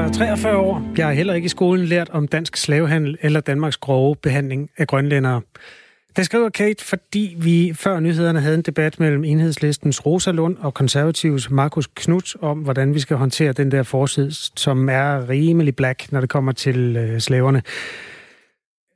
er 43 år. Jeg har heller ikke i skolen lært om dansk slavehandel eller Danmarks grove behandling af grønlændere. Det skriver Kate, fordi vi før nyhederne havde en debat mellem enhedslistens Rosa Lund og konservativs Markus Knudt om, hvordan vi skal håndtere den der forside, som er rimelig black, når det kommer til øh, slaverne.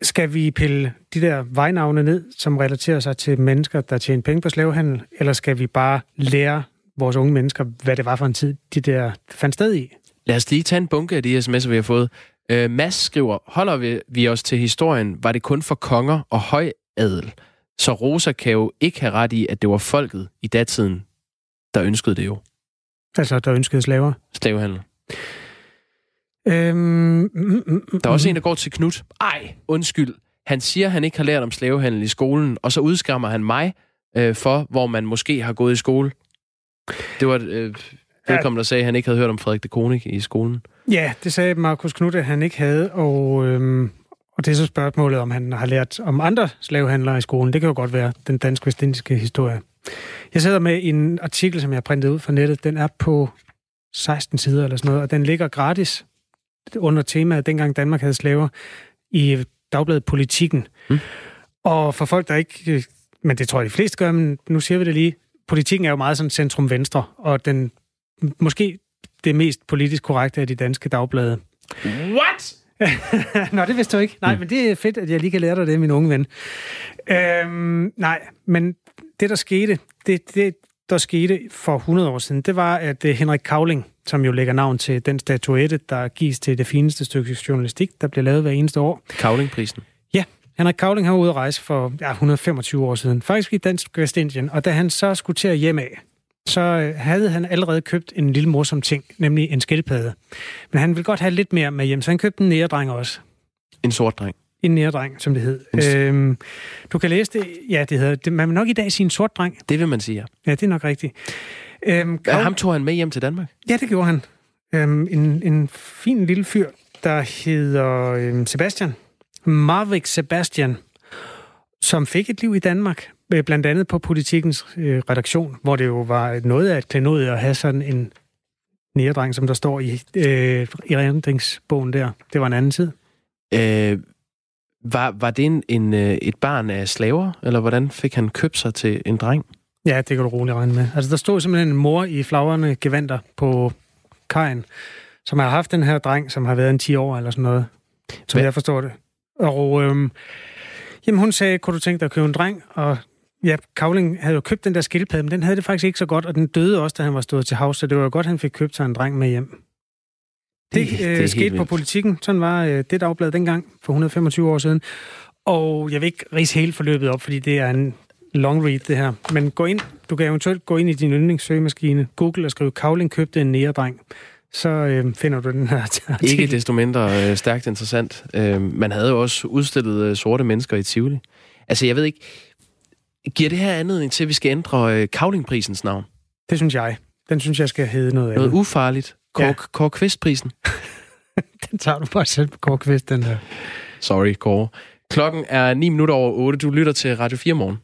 Skal vi pille de der vejnavne ned, som relaterer sig til mennesker, der tjener penge på slavehandel, eller skal vi bare lære vores unge mennesker, hvad det var for en tid, de der fandt sted i? Lad os lige tage en bunke af de sms'er, vi har fået. Øh, Mads skriver, holder vi, vi os til historien, var det kun for konger og højadel. Så Rosa kan jo ikke have ret i, at det var folket i datiden, der ønskede det jo. Altså, der ønskede slaver? Slavehandel. Øhm, mm, mm, mm, der er også en, der går til Knut. Ej, undskyld. Han siger, han ikke har lært om slavehandel i skolen, og så udskammer han mig øh, for, hvor man måske har gået i skole. Det var øh, vedkommende, der sagde, at han ikke havde hørt om Frederik de Koning i skolen. Ja, det sagde Markus Knudt, at han ikke havde, og, øhm, og det er så spørgsmålet, om han har lært om andre slavehandlere i skolen. Det kan jo godt være den dansk-vestindiske historie. Jeg sidder med en artikel, som jeg har printet ud fra nettet. Den er på 16 sider eller sådan noget, og den ligger gratis under temaet, dengang Danmark havde slaver, i dagbladet Politikken. Mm. Og for folk, der ikke... Men det tror jeg, de fleste gør, men nu siger vi det lige. Politikken er jo meget sådan centrum-venstre, og den måske det mest politisk korrekte af de danske dagblade. What? Nå, det vidste du ikke. Nej, mm. men det er fedt, at jeg lige kan lære dig det, min unge ven. Øhm, nej, men det, der skete, det, det, der skete for 100 år siden, det var, at øh, Henrik Kavling, som jo lægger navn til den statuette, der gives til det fineste stykke journalistik, der bliver lavet hver eneste år. Kavlingprisen? Ja, Henrik Kavling har ude at rejse for ja, 125 år siden, faktisk i Dansk Vestindien, og da han så skulle til at hjem af, så øh, havde han allerede købt en lille morsom ting, nemlig en skildpadde. Men han ville godt have lidt mere med hjem, så han købte en næredreng også. En sort dreng? En næredreng, som det hed. Øhm, du kan læse det. Ja, det hedder det. Man vil nok i dag sige en sort dreng. Det vil man sige, ja. Ja, det er nok rigtigt. Øhm, Kav... Ham tog han med hjem til Danmark? Ja, det gjorde han. Øhm, en, en fin lille fyr, der hedder øhm, Sebastian. Marvik Sebastian, som fik et liv i Danmark, blandt andet på politikens øh, redaktion, hvor det jo var noget af et klenod at have sådan en næredreng, som der står i, øh, i rendringsbogen der. Det var en anden tid. Øh, var, var det en, en, øh, et barn af slaver, eller hvordan fik han købt sig til en dreng? Ja, det kan du roligt regne med. Altså, der stod simpelthen en mor i flagrende gevanter på kajen, som har haft den her dreng, som har været en 10 år eller sådan noget, som Hvad? jeg forstår det. Og øhm, jamen, hun sagde, kunne du tænke dig at købe en dreng? Og ja, Kavling havde jo købt den der skildpadde, men den havde det faktisk ikke så godt, og den døde også, da han var stået til havs, så det var jo godt, han fik købt sig en dreng med hjem. Det, det, øh, det skete på politikken. Sådan var øh, det dagblad dengang, for 125 år siden. Og jeg vil ikke rise hele forløbet op, fordi det er en long read, det her. Men gå ind, du kan eventuelt gå ind i din yndlingssøgemaskine, Google og skrive, Kavling købte en næredreng så øh, finder du den her artikel. Ikke desto mindre øh, stærkt interessant. Øh, man havde jo også udstillet øh, sorte mennesker i Tivoli. Altså, jeg ved ikke, giver det her anledning til, at vi skal ændre øh, Kavlingprisens navn? Det synes jeg. Den synes jeg skal hedde noget Noget andet. ufarligt. Kåre, ja. Kåre Kvist-prisen. den tager du bare selv på Kåre Kvist, den her. Sorry, Kåre. Klokken er 9 minutter over 8. Du lytter til Radio 4 morgen.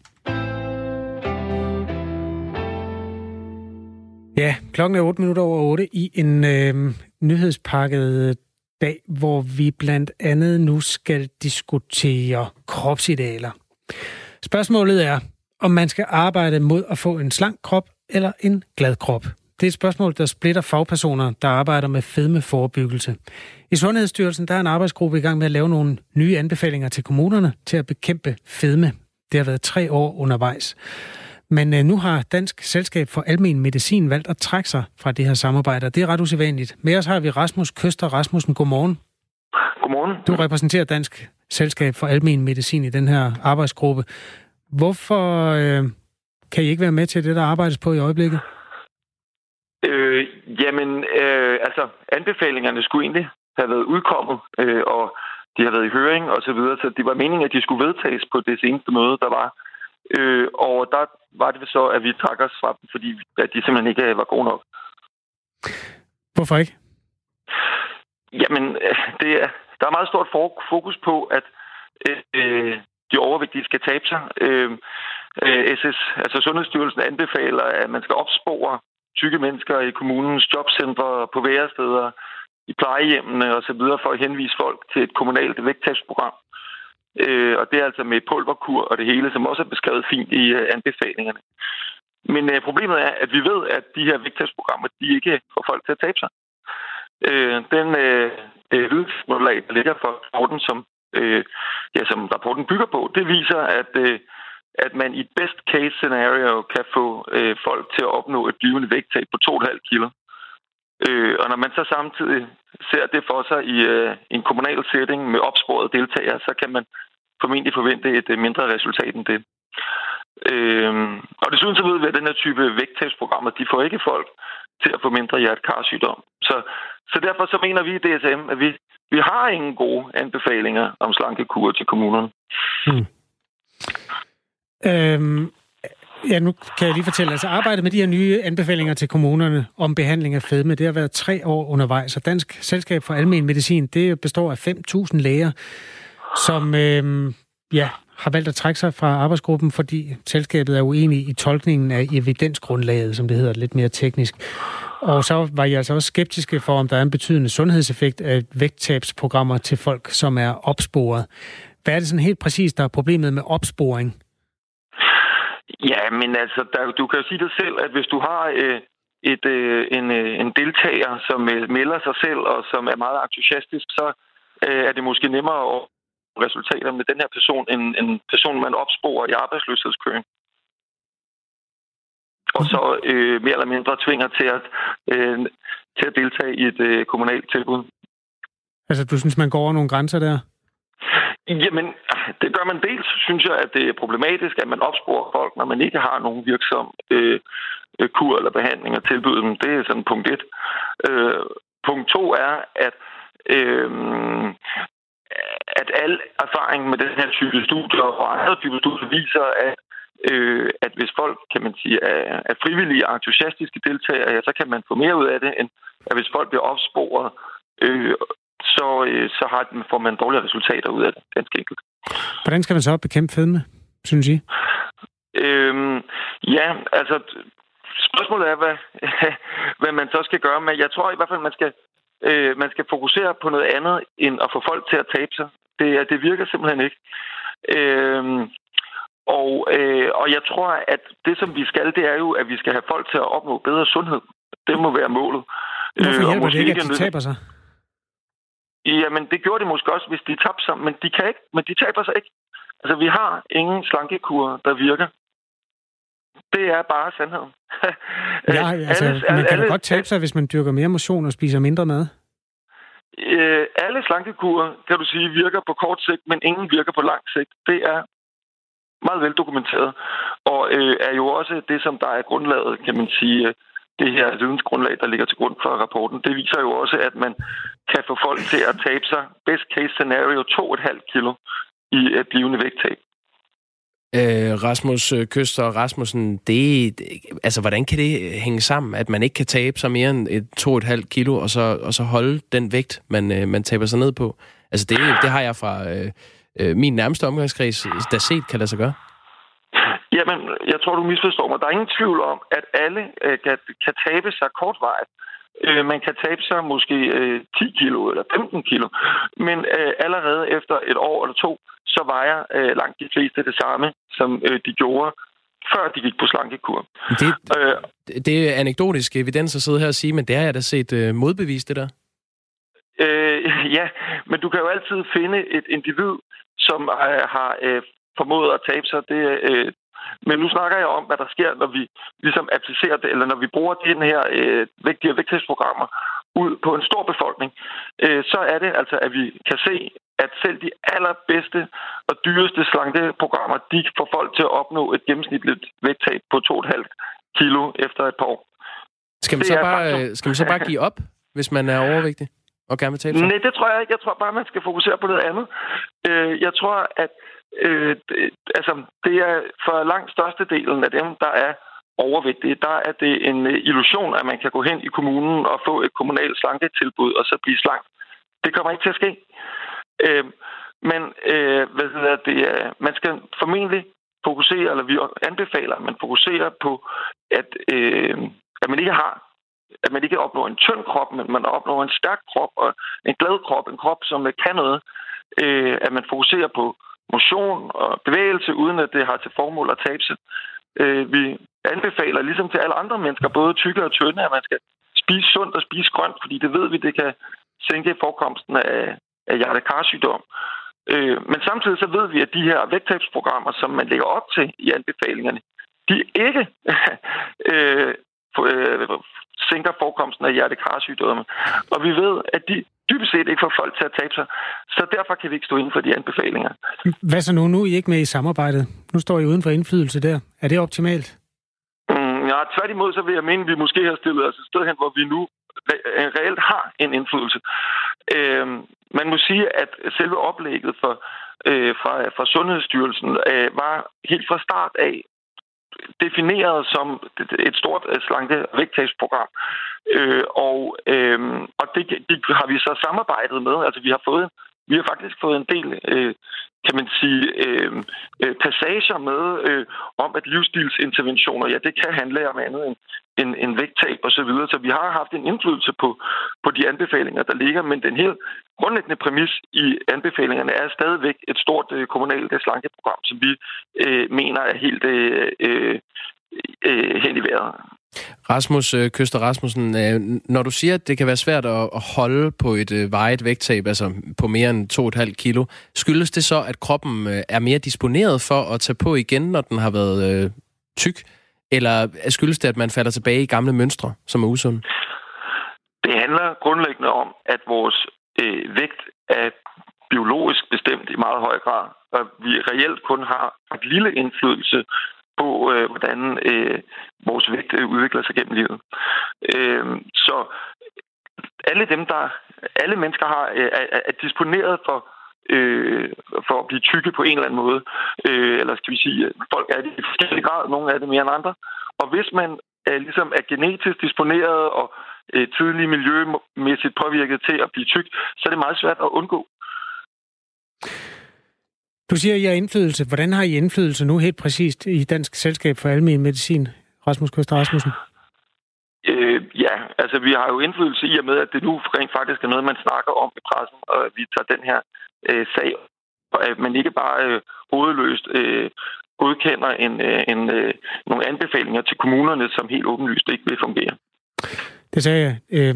Ja, klokken er 8 minutter over 8 i en øh, nyhedspakket dag, hvor vi blandt andet nu skal diskutere kropsidealer. Spørgsmålet er, om man skal arbejde mod at få en slank krop eller en glad krop. Det er et spørgsmål, der splitter fagpersoner, der arbejder med fedmeforebyggelse. I Sundhedsstyrelsen der er en arbejdsgruppe i gang med at lave nogle nye anbefalinger til kommunerne til at bekæmpe fedme. Det har været tre år undervejs. Men øh, nu har Dansk Selskab for Almen Medicin valgt at trække sig fra det her samarbejde, og det er ret usædvanligt. Med os har vi Rasmus Køster. Rasmussen, godmorgen. Godmorgen. Du repræsenterer Dansk Selskab for Almen Medicin i den her arbejdsgruppe. Hvorfor øh, kan I ikke være med til det, der arbejdes på i øjeblikket? Øh, jamen, øh, altså, anbefalingerne skulle egentlig have været udkommet, øh, og de har været i høring og så videre, så det var meningen, at de skulle vedtages på det seneste møde, der var. Øh, og der var det så, at vi trak os fra dem, fordi at de simpelthen ikke var gode nok. Hvorfor ikke? Jamen, det er, der er meget stort fokus på, at øh, de overvægtige skal tabe sig. Øh, øh SS, altså Sundhedsstyrelsen anbefaler, at man skal opspore tykke mennesker i kommunens jobcentre, på væresteder, i plejehjemmene og så for at henvise folk til et kommunalt vægttabsprogram. Øh, og det er altså med pulverkur og det hele, som også er beskrevet fint i øh, anbefalingerne. Men øh, problemet er, at vi ved, at de her vægttabsprogrammer, de ikke får folk til at tabe sig. Øh, den øh, øh, der ligger for rapporten, som, øh, ja, som rapporten bygger på, det viser, at, øh, at man i best case scenario kan få øh, folk til at opnå et blivende vægttab på 2,5 kilo. Øh, og når man så samtidig ser det for sig i øh, en kommunal setting med opsporede deltagere, så kan man formentlig forvente et øh, mindre resultat end det. Øh, og desuden så ved vi, at den her type vægttabsprogrammer, de får ikke folk til at få mindre hjertekarsygdom. Så, så derfor så mener vi i DSM, at vi, vi har ingen gode anbefalinger om slankekur til kommunerne. Hmm. Øhm, ja, nu kan jeg lige fortælle, altså arbejdet med de her nye anbefalinger til kommunerne om behandling af fedme, det har været tre år undervejs, og Dansk Selskab for Almen Medicin, det består af 5.000 læger, som øhm, ja, har valgt at trække sig fra arbejdsgruppen, fordi selskabet er uenig i tolkningen af evidensgrundlaget, som det hedder lidt mere teknisk. Og så var jeg altså også skeptiske for, om der er en betydende sundhedseffekt af vægttabsprogrammer til folk, som er opsporet. Hvad er det sådan helt præcis, der er problemet med opsporing? Ja, men altså, der, du kan jo sige dig selv, at hvis du har øh, et, øh, en, øh, en deltager, som øh, melder sig selv og som er meget entusiastisk, så øh, er det måske nemmere at resultater med den her person, end en person, man opsporer i arbejdsløshedskøen. Og så øh, mere eller mindre tvinger til at, øh, til at deltage i et øh, kommunalt tilbud. Altså, du synes, man går over nogle grænser der? Jamen, det gør man dels, synes jeg, at det er problematisk, at man opsporer folk, når man ikke har nogen virksom øh, kur eller behandling og tilbyde dem. Det er sådan punkt et. Øh, punkt to er, at øh, at al erfaring med den her type studier og andre typer studier viser, at, øh, at hvis folk, kan man sige, er, er frivillige og entusiastiske deltagere, ja, så kan man få mere ud af det, end at hvis folk bliver opsporet, øh, så, øh, så har, får man dårlige resultater ud af det, ganske enkelt. Hvordan skal man så bekæmpe fedme, synes I? Øhm, ja, altså spørgsmålet er, hvad, hvad man så skal gøre med. Jeg tror i hvert fald, man skal Øh, man skal fokusere på noget andet, end at få folk til at tabe sig. Det, det virker simpelthen ikke. Øh, og, øh, og jeg tror, at det, som vi skal, det er jo, at vi skal have folk til at opnå bedre sundhed. Det må være målet. Hvorfor øh, hjælper øh, det ikke, at de taber sig? Jamen, det gjorde de måske også, hvis de tabte sig, men de kan ikke, men de taber sig ikke. Altså, vi har ingen slankekur, der virker. Det er bare sandheden. ja, altså, alle, man kan alle, godt tabe sig, hvis man dyrker mere motion og spiser mindre mad. Øh, alle slankekurer, kan du sige, virker på kort sigt, men ingen virker på lang sigt. Det er meget veldokumenteret, og øh, er jo også det, som der er grundlaget, kan man sige, øh, det her vidensgrundlag, der ligger til grund for rapporten. Det viser jo også, at man kan få folk til at tabe sig, best case scenario, 2,5 kilo i et blivende vægttab. Øh, Rasmus Køster og Rasmussen, det, altså, hvordan kan det hænge sammen, at man ikke kan tabe sig mere end et 2,5 kilo, og så, og så holde den vægt, man, øh, man taber sig ned på? Altså, det, det har jeg fra øh, øh, min nærmeste omgangskreds, der set kan lade sig gøre. Jamen, jeg tror, du misforstår mig. Der er ingen tvivl om, at alle øh, kan, kan tabe sig kortvarigt. Øh, man kan tabe sig måske øh, 10 kilo eller 15 kilo, men øh, allerede efter et år eller to, så vejer øh, langt de fleste det samme, som øh, de gjorde før de gik på slankekur. Det, øh, det er anekdotisk evidens at sidde her og sige, men det har jeg da set øh, modbevist, det der. Øh, ja, men du kan jo altid finde et individ, som øh, har øh, formået at tabe sig. Det, øh, men nu snakker jeg om, hvad der sker, når vi ligesom applicerer det, eller når vi bruger den her øh, vigtige vægttabsprogrammer ud på en stor befolkning, øh, så er det altså, at vi kan se, at selv de allerbedste og dyreste slankeprogrammer, de får folk til at opnå et gennemsnitligt vægttab på 2,5 kilo efter et par år. Skal man, så bare, øh, skal man så bare give op, hvis man er overvægtig og gerne vil tale sig? Nej, det tror jeg ikke. Jeg tror bare, man skal fokusere på noget andet. Øh, jeg tror, at øh, det, altså, det er for langt størstedelen af dem, der er overvægtige, der er det en illusion, at man kan gå hen i kommunen og få et kommunalt slanketilbud og så blive slank. Det kommer ikke til at ske. Øh, men øh, hvad hedder det, øh, man skal formentlig fokusere, eller vi anbefaler, at man fokuserer på, at, øh, at man ikke har at man ikke opnår en tynd krop, men man opnår en stærk krop og en glad krop, en krop, som kan noget. Øh, at man fokuserer på motion og bevægelse, uden at det har til formål at tabe sig. Øh, vi anbefaler, ligesom til alle andre mennesker, både tykke og tynde, at man skal spise sundt og spise grønt, fordi det ved vi, det kan sænke forekomsten af, af hjertekarsygdom. Øh, men samtidig så ved vi, at de her vægttabsprogrammer, som man lægger op til i anbefalingerne, de ikke øh, øh, sænker forekomsten af hjertekarsygdomme. Og vi ved, at de dybest set ikke får folk til at tabe sig. Så derfor kan vi ikke stå inden for de anbefalinger. Hvad så nu? Nu er I ikke med i samarbejdet. Nu står I uden for indflydelse der. Er det optimalt? Mm, ja, tværtimod så vil jeg mene, at vi måske har stillet os et sted hen, hvor vi nu reelt har en indflydelse. Øh, man må sige, at selve oplægget for, øh, fra, fra Sundhedsstyrelsen øh, var helt fra start af defineret som et stort øh, slanke vægttabsprogram. Øh, og øh, og det, det har vi så samarbejdet med. Altså vi har fået vi har faktisk fået en del, øh, kan man sige, øh, øh, passager med øh, om, at livsstilsinterventioner, ja, det kan handle om andet end, end, end vægttab og så videre. Så vi har haft en indflydelse på, på de anbefalinger, der ligger, men den helt grundlæggende præmis i anbefalingerne er stadigvæk et stort øh, kommunalt øh, slankeprogram, som vi øh, mener er helt øh, øh, øh hen i vejret. Rasmus øh, Køster Rasmussen, øh, når du siger, at det kan være svært at holde på et øh, vejet vægttab, altså på mere end 2,5 kilo, skyldes det så, at kroppen øh, er mere disponeret for at tage på igen, når den har været øh, tyk? Eller skyldes det, at man falder tilbage i gamle mønstre, som er usunde? Det handler grundlæggende om, at vores øh, vægt er biologisk bestemt i meget høj grad, og vi reelt kun har et lille indflydelse på, øh, hvordan øh, vores vægt øh, udvikler sig gennem livet. Øh, så alle dem, der alle mennesker har, øh, er, er disponeret for øh, for at blive tykke på en eller anden måde. Øh, eller skal vi sige, øh, folk er det i forskellige grad, nogle er det mere end andre. Og hvis man er, ligesom er genetisk disponeret og øh, tidlig miljømæssigt påvirket til at blive tyk, så er det meget svært at undgå. Du siger, at I har indflydelse. Hvordan har I indflydelse nu helt præcist i Dansk Selskab for Almen Medicin, Rasmus Køster Rasmussen? Øh, ja, altså vi har jo indflydelse i og med, at det nu rent faktisk er noget, man snakker om i pressen, og vi tager den her øh, sag, og øh, at man ikke bare øh, hovedløst øh, godkender en, øh, en, øh, nogle anbefalinger til kommunerne, som helt åbenlyst ikke vil fungere. Det sagde jeg. Øh,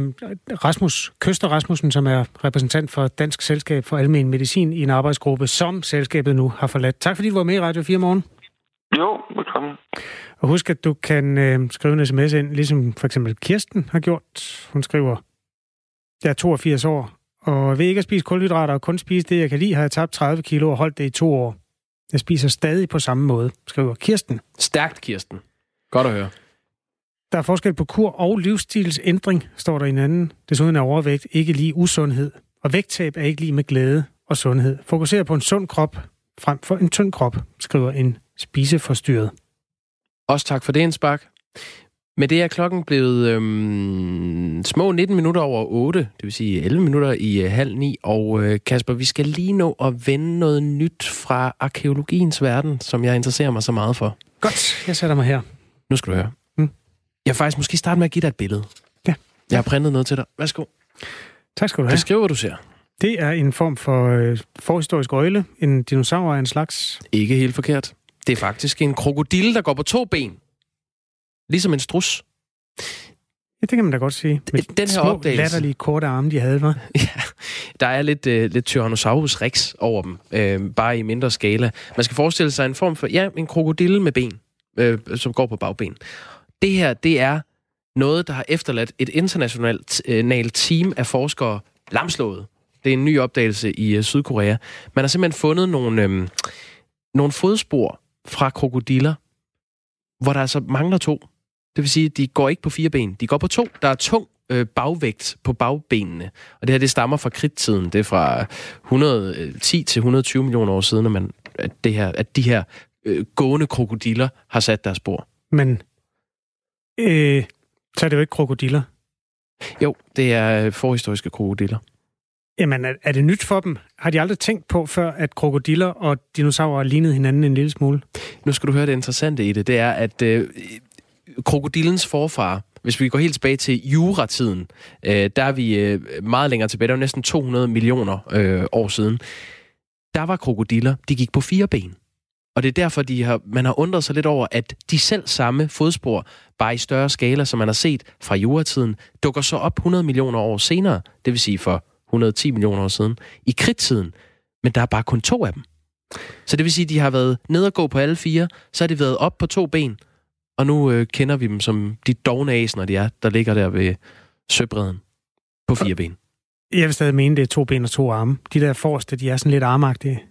Rasmus Køster Rasmussen, som er repræsentant for Dansk Selskab for Almen Medicin i en arbejdsgruppe, som selskabet nu har forladt. Tak fordi du var med i Radio 4 morgen. Jo, velkommen. Og husk, at du kan øh, skrive en sms ind, ligesom for eksempel Kirsten har gjort. Hun skriver, jeg er 82 år, og ved ikke at spise kulhydrater og kun spise det, jeg kan lide, har jeg tabt 30 kilo og holdt det i to år. Jeg spiser stadig på samme måde, skriver Kirsten. Stærkt, Kirsten. Godt at høre. Der er forskel på kur og livsstilsændring, står der i en anden. Desuden er overvægt ikke lige usundhed, og vægttab er ikke lige med glæde og sundhed. Fokuser på en sund krop frem for en tynd krop, skriver en spiseforstyrret. Også tak for det, Indspark. Med det er klokken blevet øhm, små 19 minutter over 8, det vil sige 11 minutter i øh, halv ni. Og øh, Kasper, vi skal lige nå at vende noget nyt fra arkeologiens verden, som jeg interesserer mig så meget for. Godt, jeg sætter mig her. Nu skal du høre. Jeg vil faktisk måske starte med at give dig et billede. Ja. Jeg har printet noget til dig. Værsgo. Tak skal du have. Beskriv, hvad du ser. Det er en form for øh, forhistorisk øjle. En dinosaur af en slags. Ikke helt forkert. Det er faktisk en krokodille, der går på to ben. Ligesom en strus. Ja, det kan man da godt sige. Med den her små, opdagelse... latterlige, korte arme, de havde, var. ja, der er lidt, uh, lidt Tyrannosaurus rex over dem, uh, bare i mindre skala. Man skal forestille sig en form for, ja, en krokodille med ben, uh, som går på bagben. Det her, det er noget, der har efterladt et internationalt øh, team af forskere lamslået. Det er en ny opdagelse i øh, Sydkorea. Man har simpelthen fundet nogle, øh, nogle fodspor fra krokodiller, hvor der altså mangler to. Det vil sige, at de går ikke på fire ben. De går på to. Der er tung øh, bagvægt på bagbenene. Og det her, det stammer fra kridttiden. Det er fra 110 øh, til 120 millioner år siden, at, man, at, det her, at de her øh, gående krokodiller har sat deres spor. Men øh, så er det jo ikke krokodiller. Jo, det er forhistoriske krokodiller. Jamen, er, er det nyt for dem? Har de aldrig tænkt på før, at krokodiller og dinosaurer lignede hinanden en lille smule? Nu skal du høre det interessante i det. Det er, at øh, krokodillens forfar hvis vi går helt tilbage til juratiden, øh, der er vi øh, meget længere tilbage, der er næsten 200 millioner øh, år siden, der var krokodiller, de gik på fire ben. Og det er derfor, de har, man har undret sig lidt over, at de selv samme fodspor, bare i større skala, som man har set fra juratiden, dukker så op 100 millioner år senere, det vil sige for 110 millioner år siden, i kridtiden. Men der er bare kun to af dem. Så det vil sige, at de har været ned og gå på alle fire, så har de været op på to ben, og nu øh, kender vi dem som de dogne når de er, der ligger der ved søbredden på fire ben. Jeg vil stadig mene, det er to ben og to arme. De der forreste, de er sådan lidt armagtige.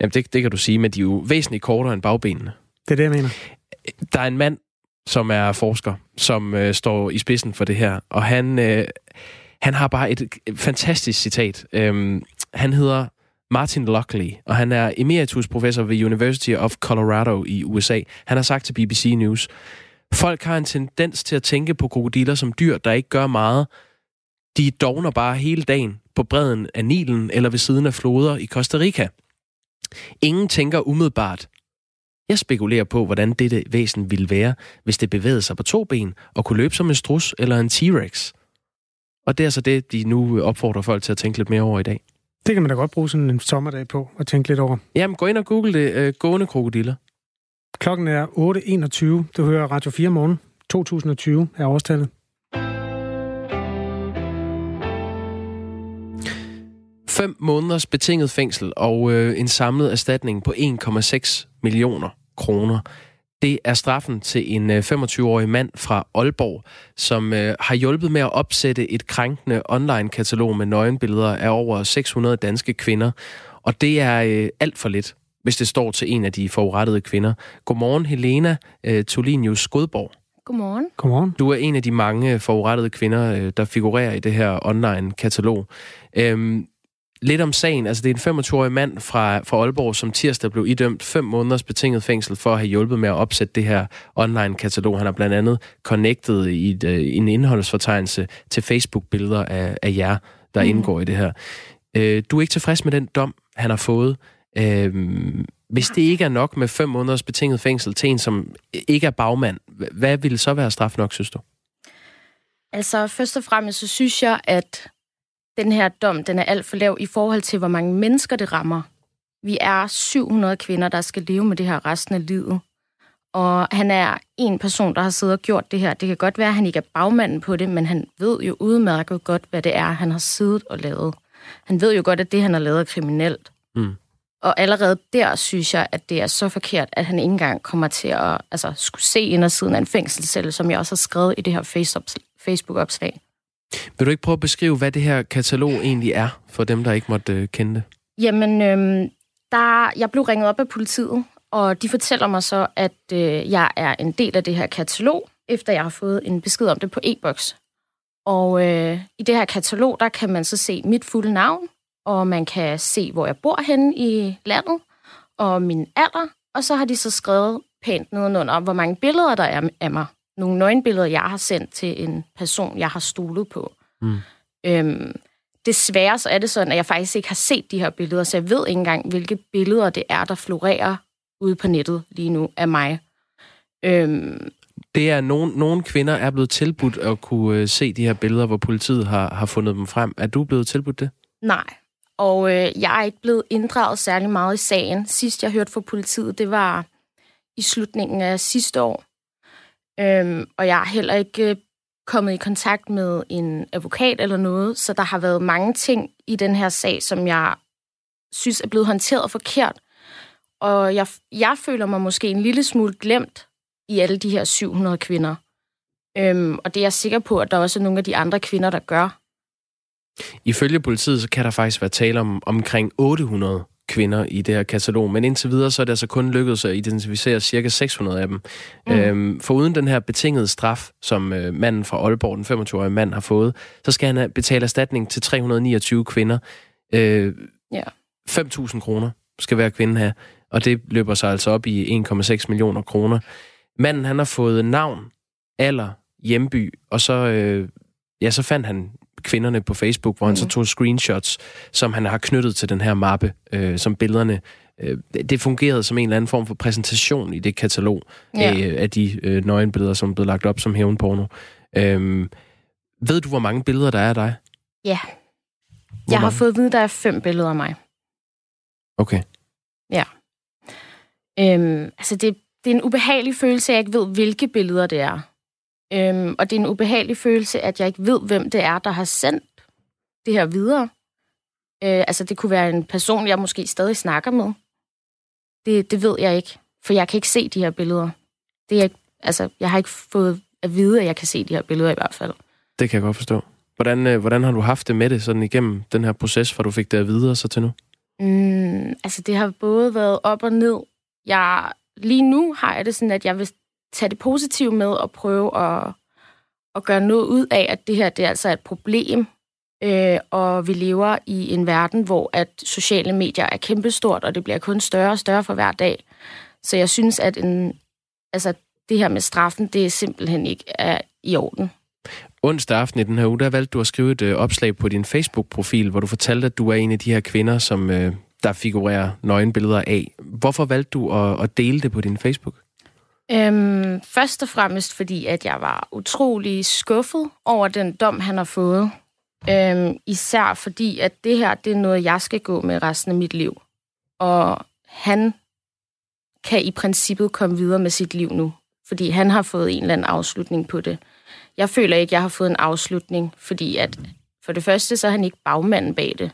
Jamen, det, det kan du sige, men de er jo væsentligt kortere end bagbenene. Det er det, jeg mener. Der er en mand, som er forsker, som øh, står i spidsen for det her, og han, øh, han har bare et, fantastisk citat. Øhm, han hedder Martin Lockley, og han er emeritusprofessor ved University of Colorado i USA. Han har sagt til BBC News, folk har en tendens til at tænke på krokodiller som dyr, der ikke gør meget. De dogner bare hele dagen på bredden af Nilen eller ved siden af floder i Costa Rica. Ingen tænker umiddelbart, jeg spekulerer på, hvordan dette væsen ville være, hvis det bevægede sig på to ben og kunne løbe som en strus eller en T-Rex. Og det er så det, de nu opfordrer folk til at tænke lidt mere over i dag. Det kan man da godt bruge sådan en sommerdag på at tænke lidt over. Jamen, gå ind og google det. Øh, gående krokodiller. Klokken er 8.21. Du hører Radio 4 morgen. 2020 er årstallet. Fem måneders betinget fængsel og øh, en samlet erstatning på 1,6 millioner kroner. Det er straffen til en 25-årig øh, mand fra Aalborg, som øh, har hjulpet med at opsætte et krænkende online-katalog med nøgenbilleder af over 600 danske kvinder. Og det er øh, alt for lidt, hvis det står til en af de forurettede kvinder. Godmorgen, Helena øh, Tolinius Godborg. Godmorgen. Godmorgen. Du er en af de mange forurettede kvinder, øh, der figurerer i det her online-katalog. Øhm, lidt om sagen. Altså, det er en 25-årig mand fra, fra Aalborg, som tirsdag blev idømt fem måneders betinget fængsel for at have hjulpet med at opsætte det her online-katalog. Han har blandt andet connectet i et, uh, en indholdsfortegnelse til Facebook-billeder af, af jer, der mm. indgår i det her. Uh, du er ikke tilfreds med den dom, han har fået. Uh, hvis det ikke er nok med fem måneders betinget fængsel til en, som ikke er bagmand, hvad ville så være straf nok, synes du? Altså, først og fremmest så synes jeg, at den her dom den er alt for lav i forhold til, hvor mange mennesker det rammer. Vi er 700 kvinder, der skal leve med det her resten af livet. Og han er en person, der har siddet og gjort det her. Det kan godt være, at han ikke er bagmanden på det, men han ved jo udmærket godt, hvad det er, han har siddet og lavet. Han ved jo godt, at det, han har lavet, er kriminelt. Mm. Og allerede der synes jeg, at det er så forkert, at han ikke engang kommer til at altså, skulle se indersiden af en fængselscelle, som jeg også har skrevet i det her Facebook-opslag. Vil du ikke prøve at beskrive, hvad det her katalog egentlig er, for dem, der ikke måtte øh, kende det? Jamen, øh, der, jeg blev ringet op af politiet, og de fortæller mig så, at øh, jeg er en del af det her katalog, efter jeg har fået en besked om det på e-boks. Og øh, i det her katalog, der kan man så se mit fulde navn, og man kan se, hvor jeg bor henne i landet, og min alder, og så har de så skrevet pænt nedenunder, hvor mange billeder der er af mig nogle nøgenbilleder, jeg har sendt til en person, jeg har stolet på. Mm. Øhm, desværre så er det sådan, at jeg faktisk ikke har set de her billeder, så jeg ved ikke engang, hvilke billeder det er, der florerer ude på nettet lige nu af mig. Øhm, det er, nogen, nogle kvinder er blevet tilbudt at kunne øh, se de her billeder, hvor politiet har, har fundet dem frem. Er du blevet tilbudt det? Nej, og øh, jeg er ikke blevet inddraget særlig meget i sagen. Sidst jeg hørte fra politiet, det var i slutningen af sidste år. Øhm, og jeg er heller ikke øh, kommet i kontakt med en advokat eller noget, så der har været mange ting i den her sag, som jeg synes er blevet håndteret forkert. Og jeg, jeg føler mig måske en lille smule glemt i alle de her 700 kvinder. Øhm, og det er jeg sikker på, at der også er nogle af de andre kvinder, der gør. Ifølge politiet, så kan der faktisk være tale om omkring 800 kvinder i det her katalog, men indtil videre så er det altså kun lykkedes at identificere cirka 600 af dem. Mm. Øhm, for uden den her betingede straf, som øh, manden fra Aalborg, den 25-årige mand, har fået, så skal han betale erstatning til 329 kvinder. Øh, ja. 5.000 kroner skal hver kvinde have, og det løber sig altså op i 1,6 millioner kroner. Manden, han har fået navn, alder, hjemby, og så, øh, ja, så fandt han kvinderne på Facebook, hvor han mm. så tog screenshots, som han har knyttet til den her mappe, øh, som billederne øh, det fungerede som en eller anden form for præsentation i det katalog ja. af, af de øh, nøgenbilleder, som blev lagt op som hævnporno. Øhm, ved du, hvor mange billeder der er af dig? Ja. Hvor jeg mange? har fået at vide, der er fem billeder af mig. Okay. Ja. Øhm, altså, det, det er en ubehagelig følelse, at jeg ikke ved, hvilke billeder det er. Øhm, og det er en ubehagelig følelse, at jeg ikke ved, hvem det er, der har sendt det her videre. Øh, altså, det kunne være en person, jeg måske stadig snakker med. Det, det ved jeg ikke, for jeg kan ikke se de her billeder. Det er altså, jeg har ikke fået at vide, at jeg kan se de her billeder i hvert fald. Det kan jeg godt forstå. Hvordan, øh, hvordan har du haft det med det sådan igennem den her proces, fra du fik det at vide og så til nu? Mm, altså, det har både været op og ned. Jeg, lige nu har jeg det sådan, at jeg vil tage det positive med og prøve at, at gøre noget ud af, at det her det er altså et problem, øh, og vi lever i en verden, hvor at sociale medier er kæmpestort, og det bliver kun større og større for hver dag. Så jeg synes, at en, altså, det her med straffen, det er simpelthen ikke er i orden. Onsdag aften i den her uge, der valgte du at skrive et øh, opslag på din Facebook-profil, hvor du fortalte, at du er en af de her kvinder, som øh, der figurerer nøgenbilleder af. Hvorfor valgte du at, at dele det på din Facebook? Øhm, først og fremmest fordi, at jeg var utrolig skuffet over den dom, han har fået. Øhm, især fordi, at det her, det er noget, jeg skal gå med resten af mit liv. Og han kan i princippet komme videre med sit liv nu, fordi han har fået en eller anden afslutning på det. Jeg føler ikke, at jeg har fået en afslutning, fordi at for det første, så er han ikke bagmanden bag det.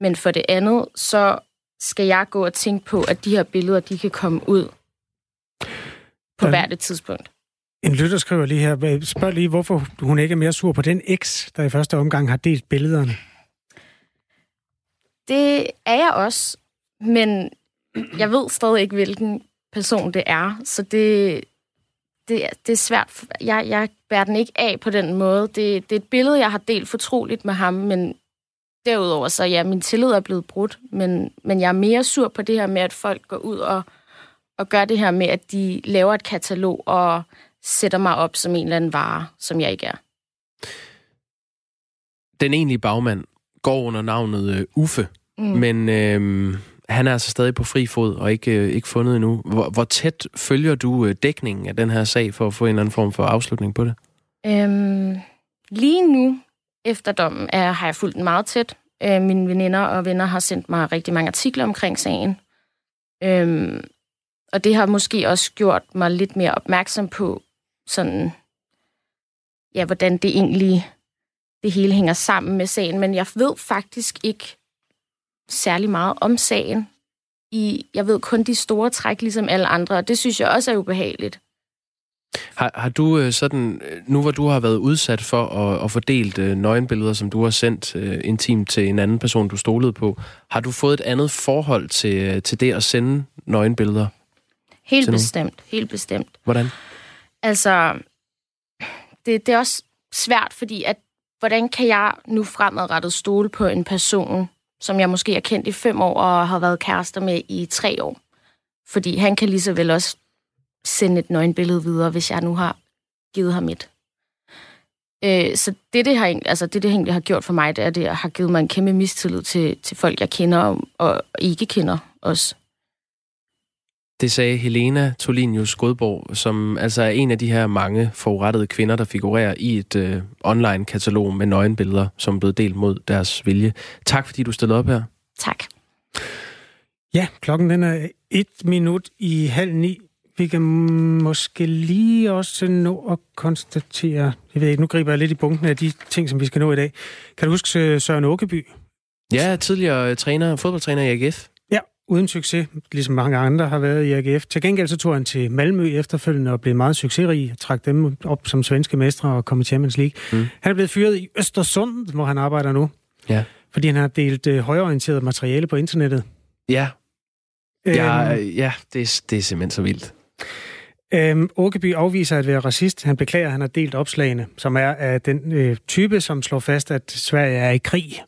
Men for det andet, så skal jeg gå og tænke på, at de her billeder, de kan komme ud på hvert et tidspunkt. En lytter skriver lige her, spørg lige, hvorfor hun ikke er mere sur på den eks, der i første omgang har delt billederne. Det er jeg også, men jeg ved stadig ikke, hvilken person det er, så det, det, det er svært. Jeg, jeg bærer den ikke af på den måde. Det, det er et billede, jeg har delt fortroligt med ham, men derudover så ja, min tillid er blevet brudt, men, men jeg er mere sur på det her med, at folk går ud og, og gør det her med, at de laver et katalog og sætter mig op som en eller anden vare, som jeg ikke er. Den egentlige bagmand går under navnet øh, Uffe, mm. men øh, han er altså stadig på fri fod og ikke, øh, ikke fundet endnu. Hvor, hvor tæt følger du øh, dækningen af den her sag for at få en eller anden form for afslutning på det? Øhm, lige nu, efter dommen, er, har jeg fulgt den meget tæt. Øh, mine veninder og venner har sendt mig rigtig mange artikler omkring sagen. Øhm, og det har måske også gjort mig lidt mere opmærksom på, sådan, ja, hvordan det egentlig det hele hænger sammen med sagen. Men jeg ved faktisk ikke særlig meget om sagen. I, jeg ved kun de store træk, ligesom alle andre, og det synes jeg også er ubehageligt. Har, har du øh, sådan, øh, nu hvor du har været udsat for at, at fordelt øh, nøgenbilleder, som du har sendt øh, intimt til en anden person, du stolede på, har du fået et andet forhold til, øh, til det at sende nøgenbilleder? Helt bestemt, helt bestemt. Hvordan? Altså, det, det er også svært, fordi at, hvordan kan jeg nu fremadrettet stole på en person, som jeg måske har kendt i fem år og har været kærester med i tre år? Fordi han kan lige så vel også sende et nøgenbillede videre, hvis jeg nu har givet ham et. Øh, så det, det, har, altså det, det egentlig har gjort for mig, det er, at det har givet mig en kæmpe mistillid til, til folk, jeg kender og, og ikke kender også. Det sagde Helena Tolinius Godborg, som altså er en af de her mange forurettede kvinder, der figurerer i et øh, online-katalog med nøgenbilleder, som er blevet delt mod deres vilje. Tak fordi du stillede op her. Tak. Ja, klokken den er et minut i halv ni. Vi kan måske lige også nå at konstatere, jeg ved ikke, nu griber jeg lidt i bunken af de ting, som vi skal nå i dag. Kan du huske Søren Åkeby? Ja, tidligere træner, fodboldtræner i AGF uden succes, ligesom mange andre har været i AGF. Til gengæld så tog han til Malmø efterfølgende og blev meget succesrig, trak dem op som svenske mestre og kom i Champions League. Mm. Han er blevet fyret i Østersund, hvor han arbejder nu. Ja. Fordi han har delt øh, højorienteret materiale på internettet. Ja. Ja, øhm, ja det, er, det er simpelthen så vildt. Øhm, Åkeby afviser at være racist. Han beklager, at han har delt opslagene, som er af den øh, type, som slår fast, at Sverige er i krig.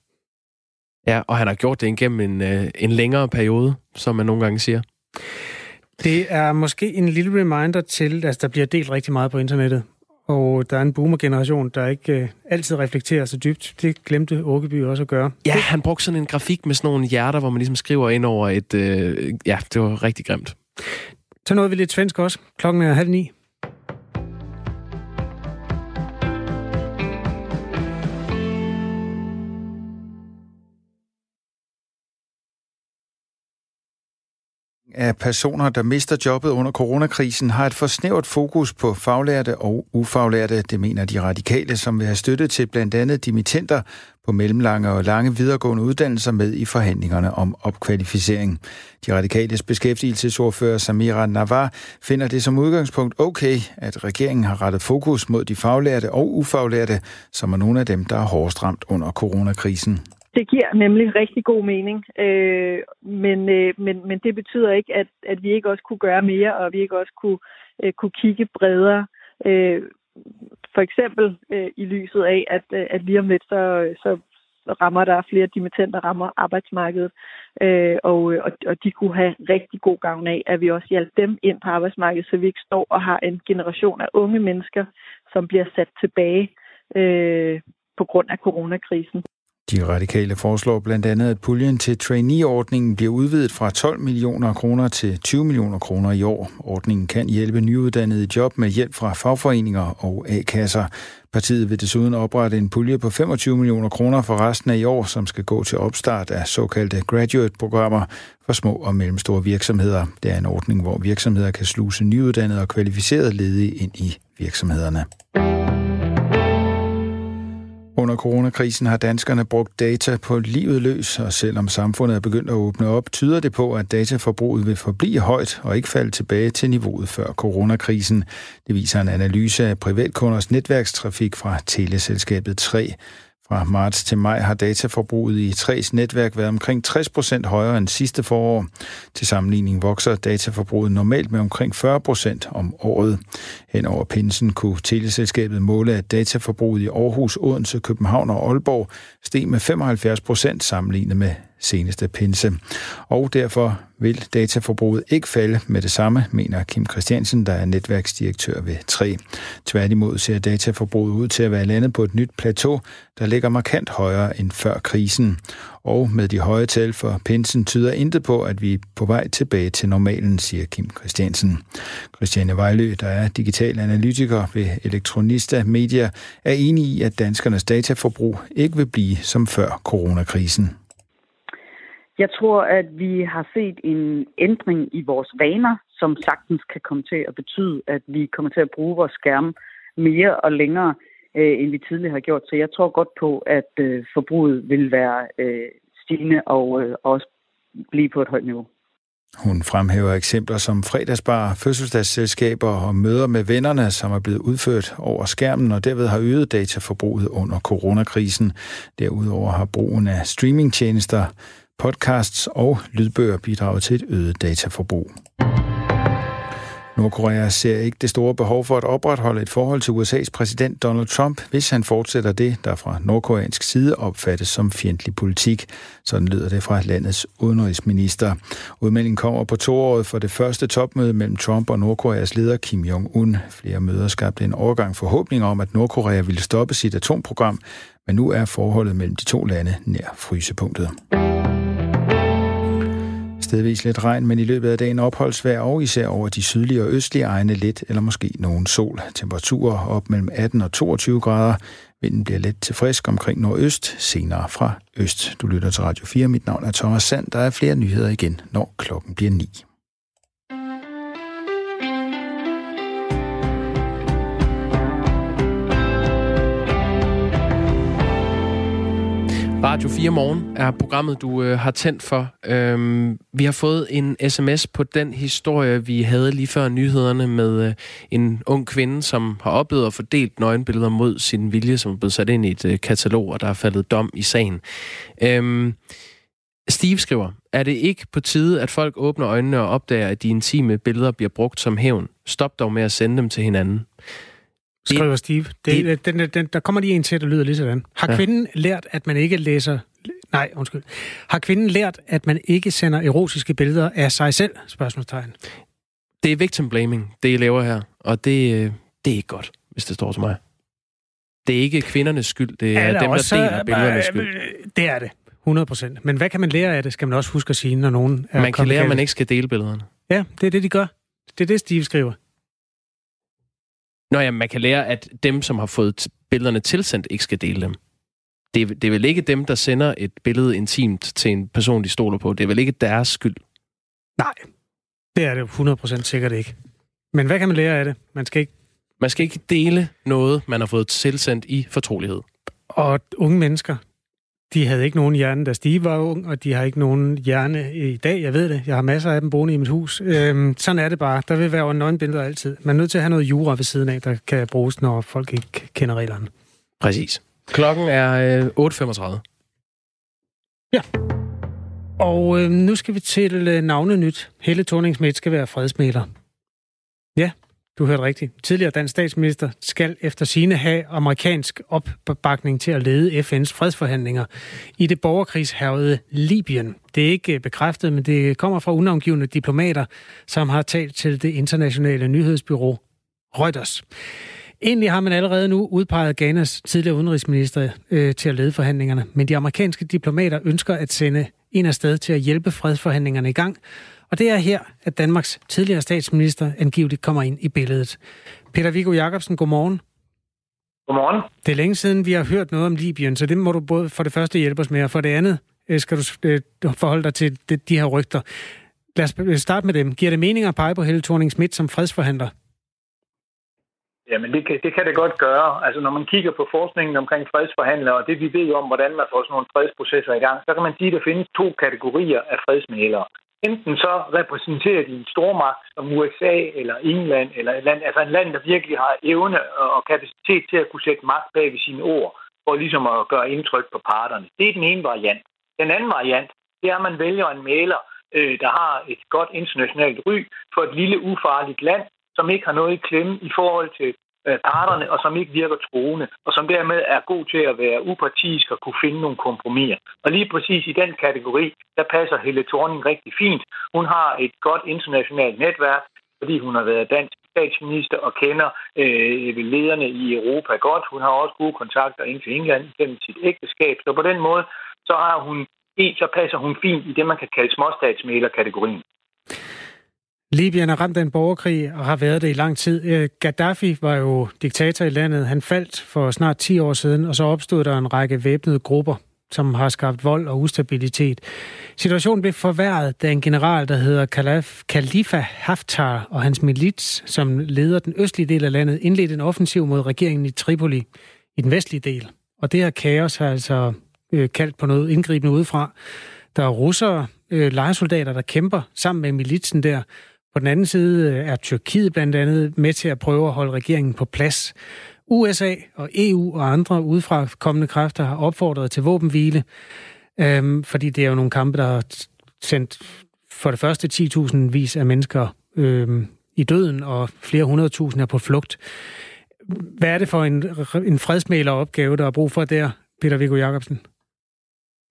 Ja, og han har gjort det igennem en, øh, en længere periode, som man nogle gange siger. Det er måske en lille reminder til, at altså, der bliver delt rigtig meget på internettet. Og der er en boomer-generation, der ikke øh, altid reflekterer så dybt. Det glemte Åkeby også at gøre. Ja, han brugte sådan en grafik med sådan nogle hjerter, hvor man ligesom skriver ind over et... Øh, ja, det var rigtig grimt. Så nåede vi lidt svensk også. Klokken er halv ni. Af personer, der mister jobbet under coronakrisen, har et forsnævret fokus på faglærte og ufaglærte. Det mener de radikale, som vil have støtte til blandt andet dimittenter på mellemlange og lange videregående uddannelser med i forhandlingerne om opkvalificering. De radikales beskæftigelsesordfører Samira Navar finder det som udgangspunkt okay, at regeringen har rettet fokus mod de faglærte og ufaglærte, som er nogle af dem, der er hårdest ramt under coronakrisen. Det giver nemlig rigtig god mening, øh, men, øh, men, men det betyder ikke, at, at vi ikke også kunne gøre mere, og vi ikke også kunne, øh, kunne kigge bredere. Øh, for eksempel øh, i lyset af, at, øh, at lige om lidt, så, så rammer der flere dimittenter, rammer arbejdsmarkedet, øh, og, øh, og, og de kunne have rigtig god gavn af, at vi også hjælper dem ind på arbejdsmarkedet, så vi ikke står og har en generation af unge mennesker, som bliver sat tilbage øh, på grund af coronakrisen. De radikale foreslår blandt andet, at puljen til trainee-ordningen bliver udvidet fra 12 millioner kroner til 20 millioner kroner i år. Ordningen kan hjælpe nyuddannede i job med hjælp fra fagforeninger og A-kasser. Partiet vil desuden oprette en pulje på 25 millioner kroner for resten af i år, som skal gå til opstart af såkaldte graduate-programmer for små og mellemstore virksomheder. Det er en ordning, hvor virksomheder kan sluse nyuddannede og kvalificerede ledige ind i virksomhederne. Under coronakrisen har danskerne brugt data på livet løs, og selvom samfundet er begyndt at åbne op, tyder det på, at dataforbruget vil forblive højt og ikke falde tilbage til niveauet før coronakrisen. Det viser en analyse af privatkunders netværkstrafik fra teleselskabet 3. Fra marts til maj har dataforbruget i 3's netværk været omkring 60 procent højere end sidste forår. Til sammenligning vokser dataforbruget normalt med omkring 40 procent om året. Hen over pinsen kunne teleselskabet måle, at dataforbruget i Aarhus, Odense, København og Aalborg steg med 75 procent sammenlignet med seneste pinse. Og derfor vil dataforbruget ikke falde med det samme, mener Kim Christiansen, der er netværksdirektør ved 3. Tværtimod ser dataforbruget ud til at være landet på et nyt plateau, der ligger markant højere end før krisen. Og med de høje tal for pinsen tyder intet på, at vi er på vej tilbage til normalen, siger Kim Christiansen. Christiane Vejlø, der er digital analytiker ved Elektronista Media, er enig i, at danskernes dataforbrug ikke vil blive som før coronakrisen. Jeg tror, at vi har set en ændring i vores vaner, som sagtens kan komme til at betyde, at vi kommer til at bruge vores skærme mere og længere, øh, end vi tidligere har gjort. Så jeg tror godt på, at øh, forbruget vil være øh, stigende og øh, også blive på et højt niveau. Hun fremhæver eksempler som fredagsbar, fødselsdagsselskaber og møder med vennerne, som er blevet udført over skærmen og derved har øget dataforbruget under coronakrisen. Derudover har brugen af streamingtjenester podcasts og lydbøger bidrager til et øget dataforbrug. Nordkorea ser ikke det store behov for at opretholde et forhold til USA's præsident Donald Trump, hvis han fortsætter det, der fra nordkoreansk side opfattes som fjendtlig politik. Sådan lyder det fra landets udenrigsminister. Udmeldingen kommer på toåret for det første topmøde mellem Trump og Nordkoreas leder Kim Jong-un. Flere møder skabte en overgang forhåbning om, at Nordkorea ville stoppe sit atomprogram, men nu er forholdet mellem de to lande nær frysepunktet. Stedvis lidt regn, men i løbet af dagen opholdsvær og især over de sydlige og østlige egne lidt eller måske nogen sol. Temperaturer op mellem 18 og 22 grader. Vinden bliver let til frisk omkring nordøst, senere fra øst. Du lytter til Radio 4. Mit navn er Thomas Sand. Der er flere nyheder igen, når klokken bliver 9. Radio 4 Morgen er programmet, du øh, har tændt for. Øhm, vi har fået en sms på den historie, vi havde lige før nyhederne med øh, en ung kvinde, som har oplevet at fordelt nøgenbilleder mod sin vilje, som er blevet sat ind i et øh, katalog, og der er faldet dom i sagen. Øhm, Steve skriver, er det ikke på tide, at folk åbner øjnene og opdager, at de intime billeder bliver brugt som hævn? Stop dog med at sende dem til hinanden skriver Steve. Det, det, den, den, der kommer lige en til, der lyder lige sådan. Har kvinden ja. lært, at man ikke læser... Nej, undskyld. Har kvinden lært, at man ikke sender erotiske billeder af sig selv? Spørgsmålstegn. Det er victim blaming, det I laver her. Og det, øh, det er ikke godt. hvis det står til mig. Det er ikke kvindernes skyld, det er, er dem, også, der deler billederne skyld. Det er det. 100 procent. Men hvad kan man lære af det, skal man også huske at sige, når nogen er Man kan lære, at man ikke skal dele billederne. Ja, det er det, de gør. Det er det, Steve skriver. Nå ja, man kan lære, at dem, som har fået billederne tilsendt, ikke skal dele dem. Det er, det er vel ikke dem, der sender et billede intimt til en person, de stoler på. Det er vel ikke deres skyld? Nej, det er det 100% sikkert ikke. Men hvad kan man lære af det? Man skal ikke... Man skal ikke dele noget, man har fået tilsendt i fortrolighed. Og unge mennesker, de havde ikke nogen hjerne, da Steve var ung, og de har ikke nogen hjerne i dag. Jeg ved det. Jeg har masser af dem boende i mit hus. Øhm, sådan er det bare. Der vil være nøgenbilleder altid. Man er nødt til at have noget jura ved siden af, der kan bruges, når folk ikke kender reglerne. Præcis. Klokken er øh, 8.35. Ja. Og øh, nu skal vi til øh, navnenyt. Helle thorning skal være fredsmæler. Ja, du hørte rigtigt. Tidligere dansk statsminister skal efter sine have amerikansk opbakning til at lede FN's fredsforhandlinger i det borgerkrigshærvede Libyen. Det er ikke øh, bekræftet, men det kommer fra unavngivende diplomater, som har talt til det internationale nyhedsbyrå Reuters. Egentlig har man allerede nu udpeget Ghanas tidligere udenrigsminister øh, til at lede forhandlingerne, men de amerikanske diplomater ønsker at sende en afsted til at hjælpe fredsforhandlingerne i gang, og det er her, at Danmarks tidligere statsminister angiveligt kommer ind i billedet. Peter Viggo Jacobsen, godmorgen. Godmorgen. Det er længe siden, vi har hørt noget om Libyen, så det må du både for det første hjælpe os med, og for det andet øh, skal du øh, forholde dig til de her rygter. Lad os starte med dem. Giver det mening at pege på Helle thorning Schmidt som fredsforhandler? Jamen, det kan, det kan det godt gøre. Altså, når man kigger på forskningen omkring fredsforhandlere, og det vi ved om, hvordan man får sådan nogle fredsprocesser i gang, så kan man sige, at der findes to kategorier af fredsmælere. Enten så repræsenterer de en stormagt som USA eller England, eller et land, altså et land, der virkelig har evne og kapacitet til at kunne sætte magt bag ved sine ord, for ligesom at gøre indtryk på parterne. Det er den ene variant. Den anden variant, det er, at man vælger en maler, øh, der har et godt internationalt ry for et lille ufarligt land, som ikke har noget i klemme i forhold til Øh, parterne, og som ikke virker troende, og som dermed er god til at være upartisk og kunne finde nogle kompromiser. Og lige præcis i den kategori, der passer Helle Thorning rigtig fint. Hun har et godt internationalt netværk, fordi hun har været dansk statsminister og kender øh, lederne i Europa godt. Hun har også gode kontakter ind til England gennem sit ægteskab. Så på den måde, så har hun så passer hun fint i det, man kan kalde småstatsmælerkategorien. Libyen er ramt af en borgerkrig og har været det i lang tid. Øh, Gaddafi var jo diktator i landet. Han faldt for snart 10 år siden, og så opstod der en række væbnede grupper, som har skabt vold og ustabilitet. Situationen blev forværret, da en general, der hedder Khalifa Haftar og hans milits, som leder den østlige del af landet, indledte en offensiv mod regeringen i Tripoli, i den vestlige del. Og det her kaos har altså øh, kaldt på noget indgribende udefra. Der er russere, øh, lejesoldater, der kæmper sammen med militsen der, på den anden side øh, er Tyrkiet blandt andet med til at prøve at holde regeringen på plads. USA og EU og andre udefra kommende kræfter har opfordret til våbenhvile, øhm, fordi det er jo nogle kampe, der har sendt for det første 10.000 vis af mennesker øhm, i døden, og flere hundredtusind er på flugt. Hvad er det for en, en fredsmæleropgave, der er brug for der, Peter Viggo Jacobsen?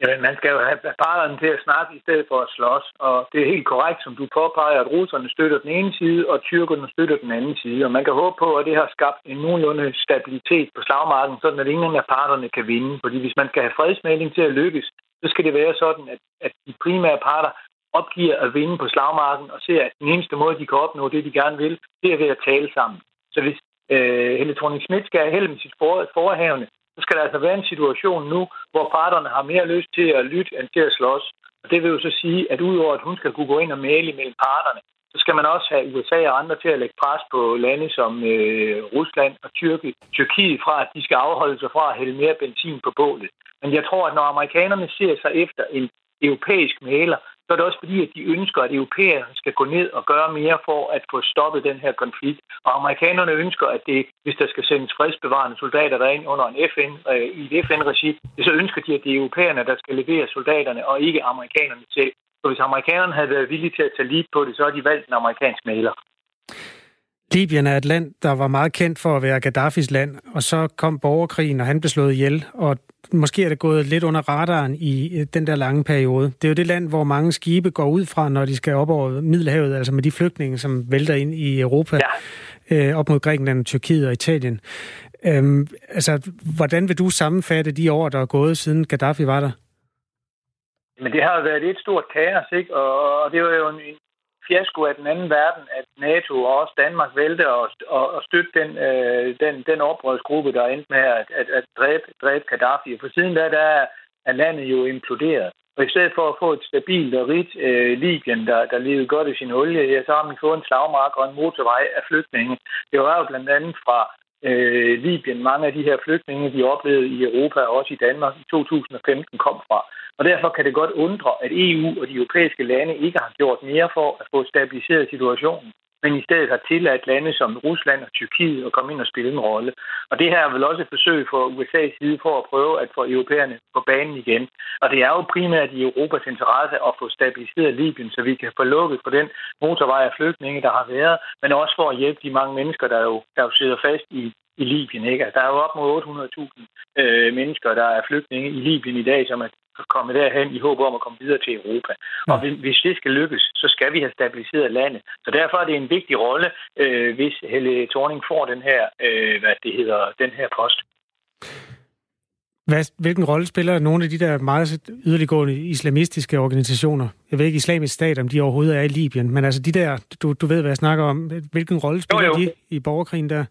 Jamen, man skal jo have parterne til at snakke i stedet for at slås. Og det er helt korrekt, som du påpeger, at russerne støtter den ene side, og tyrkerne støtter den anden side. Og man kan håbe på, at det har skabt en nogenlunde stabilitet på slagmarken, sådan at ingen af parterne kan vinde. Fordi hvis man skal have fredsmæling til at lykkes, så skal det være sådan, at, at de primære parter opgiver at vinde på slagmarken og ser, at den eneste måde, de kan opnå det, de gerne vil, det er ved at tale sammen. Så hvis øh, Helle thorning Schmidt skal have held med sit for, forhavne, så skal der altså være en situation nu, hvor parterne har mere lyst til at lytte end til at slås. Og det vil jo så sige, at udover at hun skal kunne gå ind og male mellem parterne, så skal man også have USA og andre til at lægge pres på lande som øh, Rusland og Tyrki, Tyrkiet fra, at de skal afholde sig fra at hælde mere benzin på bålet. Men jeg tror, at når amerikanerne ser sig efter en europæisk maler, så er det også fordi, at de ønsker, at europæerne skal gå ned og gøre mere for at få stoppet den her konflikt. Og amerikanerne ønsker, at det, hvis der skal sendes fredsbevarende soldater derind under en FN, øh, i et FN-regi, så ønsker de, at det er europæerne, der skal levere soldaterne, og ikke amerikanerne selv. Så hvis amerikanerne havde været villige til at tage lige på det, så har de valgt en amerikansk maler. Libyen er et land, der var meget kendt for at være Gaddafis land, og så kom borgerkrigen, og han blev slået ihjel, og måske er det gået lidt under radaren i øh, den der lange periode. Det er jo det land, hvor mange skibe går ud fra, når de skal op over Middelhavet, altså med de flygtninge, som vælter ind i Europa. øh, op mod Grækenland, Tyrkiet og Italien. Øhm, altså, hvordan vil du sammenfatte de år, der er gået siden Gaddafi var der? Men det har jo været et stort kaos, ikke? Og, det var jo en fiasko af den anden verden, at NATO og også Danmark vælte og, og, og støtte den, øh, den, den oprørsgruppe, der endte med at, at, at dræbe, dræbe Gaddafi. For siden da, der er landet jo imploderet. Og i stedet for at få et stabilt og rigt øh, Libyen, der, der levede godt i sin olie, ja, så har man fået en slagmark og en motorvej af flygtninge. Det var jo blandt andet fra øh, Libyen, mange af de her flygtninge, de oplevede i Europa og også i Danmark i 2015 kom fra. Og derfor kan det godt undre, at EU og de europæiske lande ikke har gjort mere for at få stabiliseret situationen men i stedet har tilladt lande som Rusland og Tyrkiet at komme ind og spille en rolle. Og det her er vel også et forsøg fra USA's side for at prøve at få europæerne på banen igen. Og det er jo primært i Europas interesse at få stabiliseret Libyen, så vi kan få lukket på den motorvej af flygtninge, der har været, men også for at hjælpe de mange mennesker, der jo, der jo sidder fast i, i Libyen. Ikke? Altså, der er jo op mod 800.000 øh, mennesker, der er flygtninge i Libyen i dag, som er komme derhen i håb om at komme videre til Europa. Ja. Og hvis det skal lykkes, så skal vi have stabiliseret landet. Så derfor er det en vigtig rolle, øh, hvis Helle Thorning får den her, øh, hvad det hedder, den her post. Hvad, hvilken rolle spiller nogle af de der meget yderliggående islamistiske organisationer? Jeg ved ikke, islamisk stat, om de overhovedet er i Libyen, men altså de der, du, du ved, hvad jeg snakker om. Hvilken rolle spiller jo, jo. de i borgerkrigen der?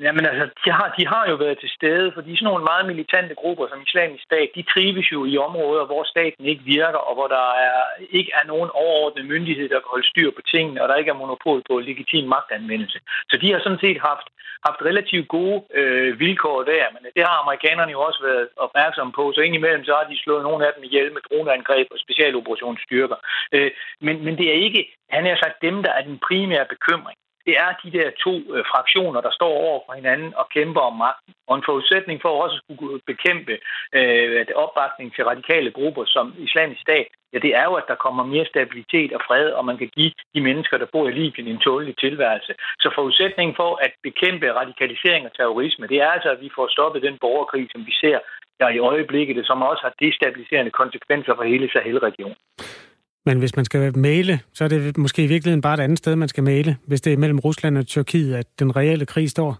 Jamen altså, de har, de har jo været til stede, fordi sådan nogle meget militante grupper som islamisk stat, de trives jo i områder, hvor staten ikke virker, og hvor der er, ikke er nogen overordnet myndighed, der kan holde styr på tingene, og der ikke er monopol på legitim magtanvendelse. Så de har sådan set haft, haft relativt gode øh, vilkår der, men det har amerikanerne jo også været opmærksomme på, så indimellem så har de slået nogle af dem ihjel med droneangreb og specialoperationsstyrker. Øh, men, men det er ikke, han er sagt, dem, der er den primære bekymring det er de der to øh, fraktioner, der står over for hinanden og kæmper om magten. Og en forudsætning for også at kunne bekæmpe øh, opbakning til radikale grupper som islamisk stat, ja, det er jo, at der kommer mere stabilitet og fred, og man kan give de mennesker, der bor i Libyen, en tålelig tilværelse. Så forudsætningen for at bekæmpe radikalisering og terrorisme, det er altså, at vi får stoppet den borgerkrig, som vi ser der i øjeblikket, som også har destabiliserende konsekvenser for hele Sahel-regionen. Men hvis man skal male, så er det måske i virkeligheden bare et andet sted, man skal male, hvis det er mellem Rusland og Tyrkiet, at den reelle krig står.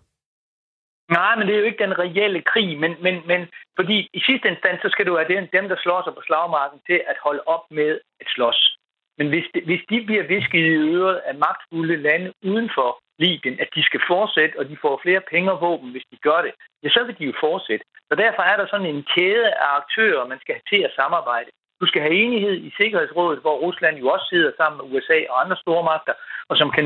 Nej, men det er jo ikke den reelle krig, men, men, men fordi i sidste instans, så skal du have dem, der slår sig på slagmarken til at holde op med at slås. Men hvis, de, hvis de bliver visket i øret af magtfulde lande uden for Libyen, at de skal fortsætte, og de får flere penge og våben, hvis de gør det, ja, så vil de jo fortsætte. Så derfor er der sådan en kæde af aktører, man skal have til at samarbejde. Du skal have enighed i Sikkerhedsrådet, hvor Rusland jo også sidder sammen med USA og andre stormagter, og som kan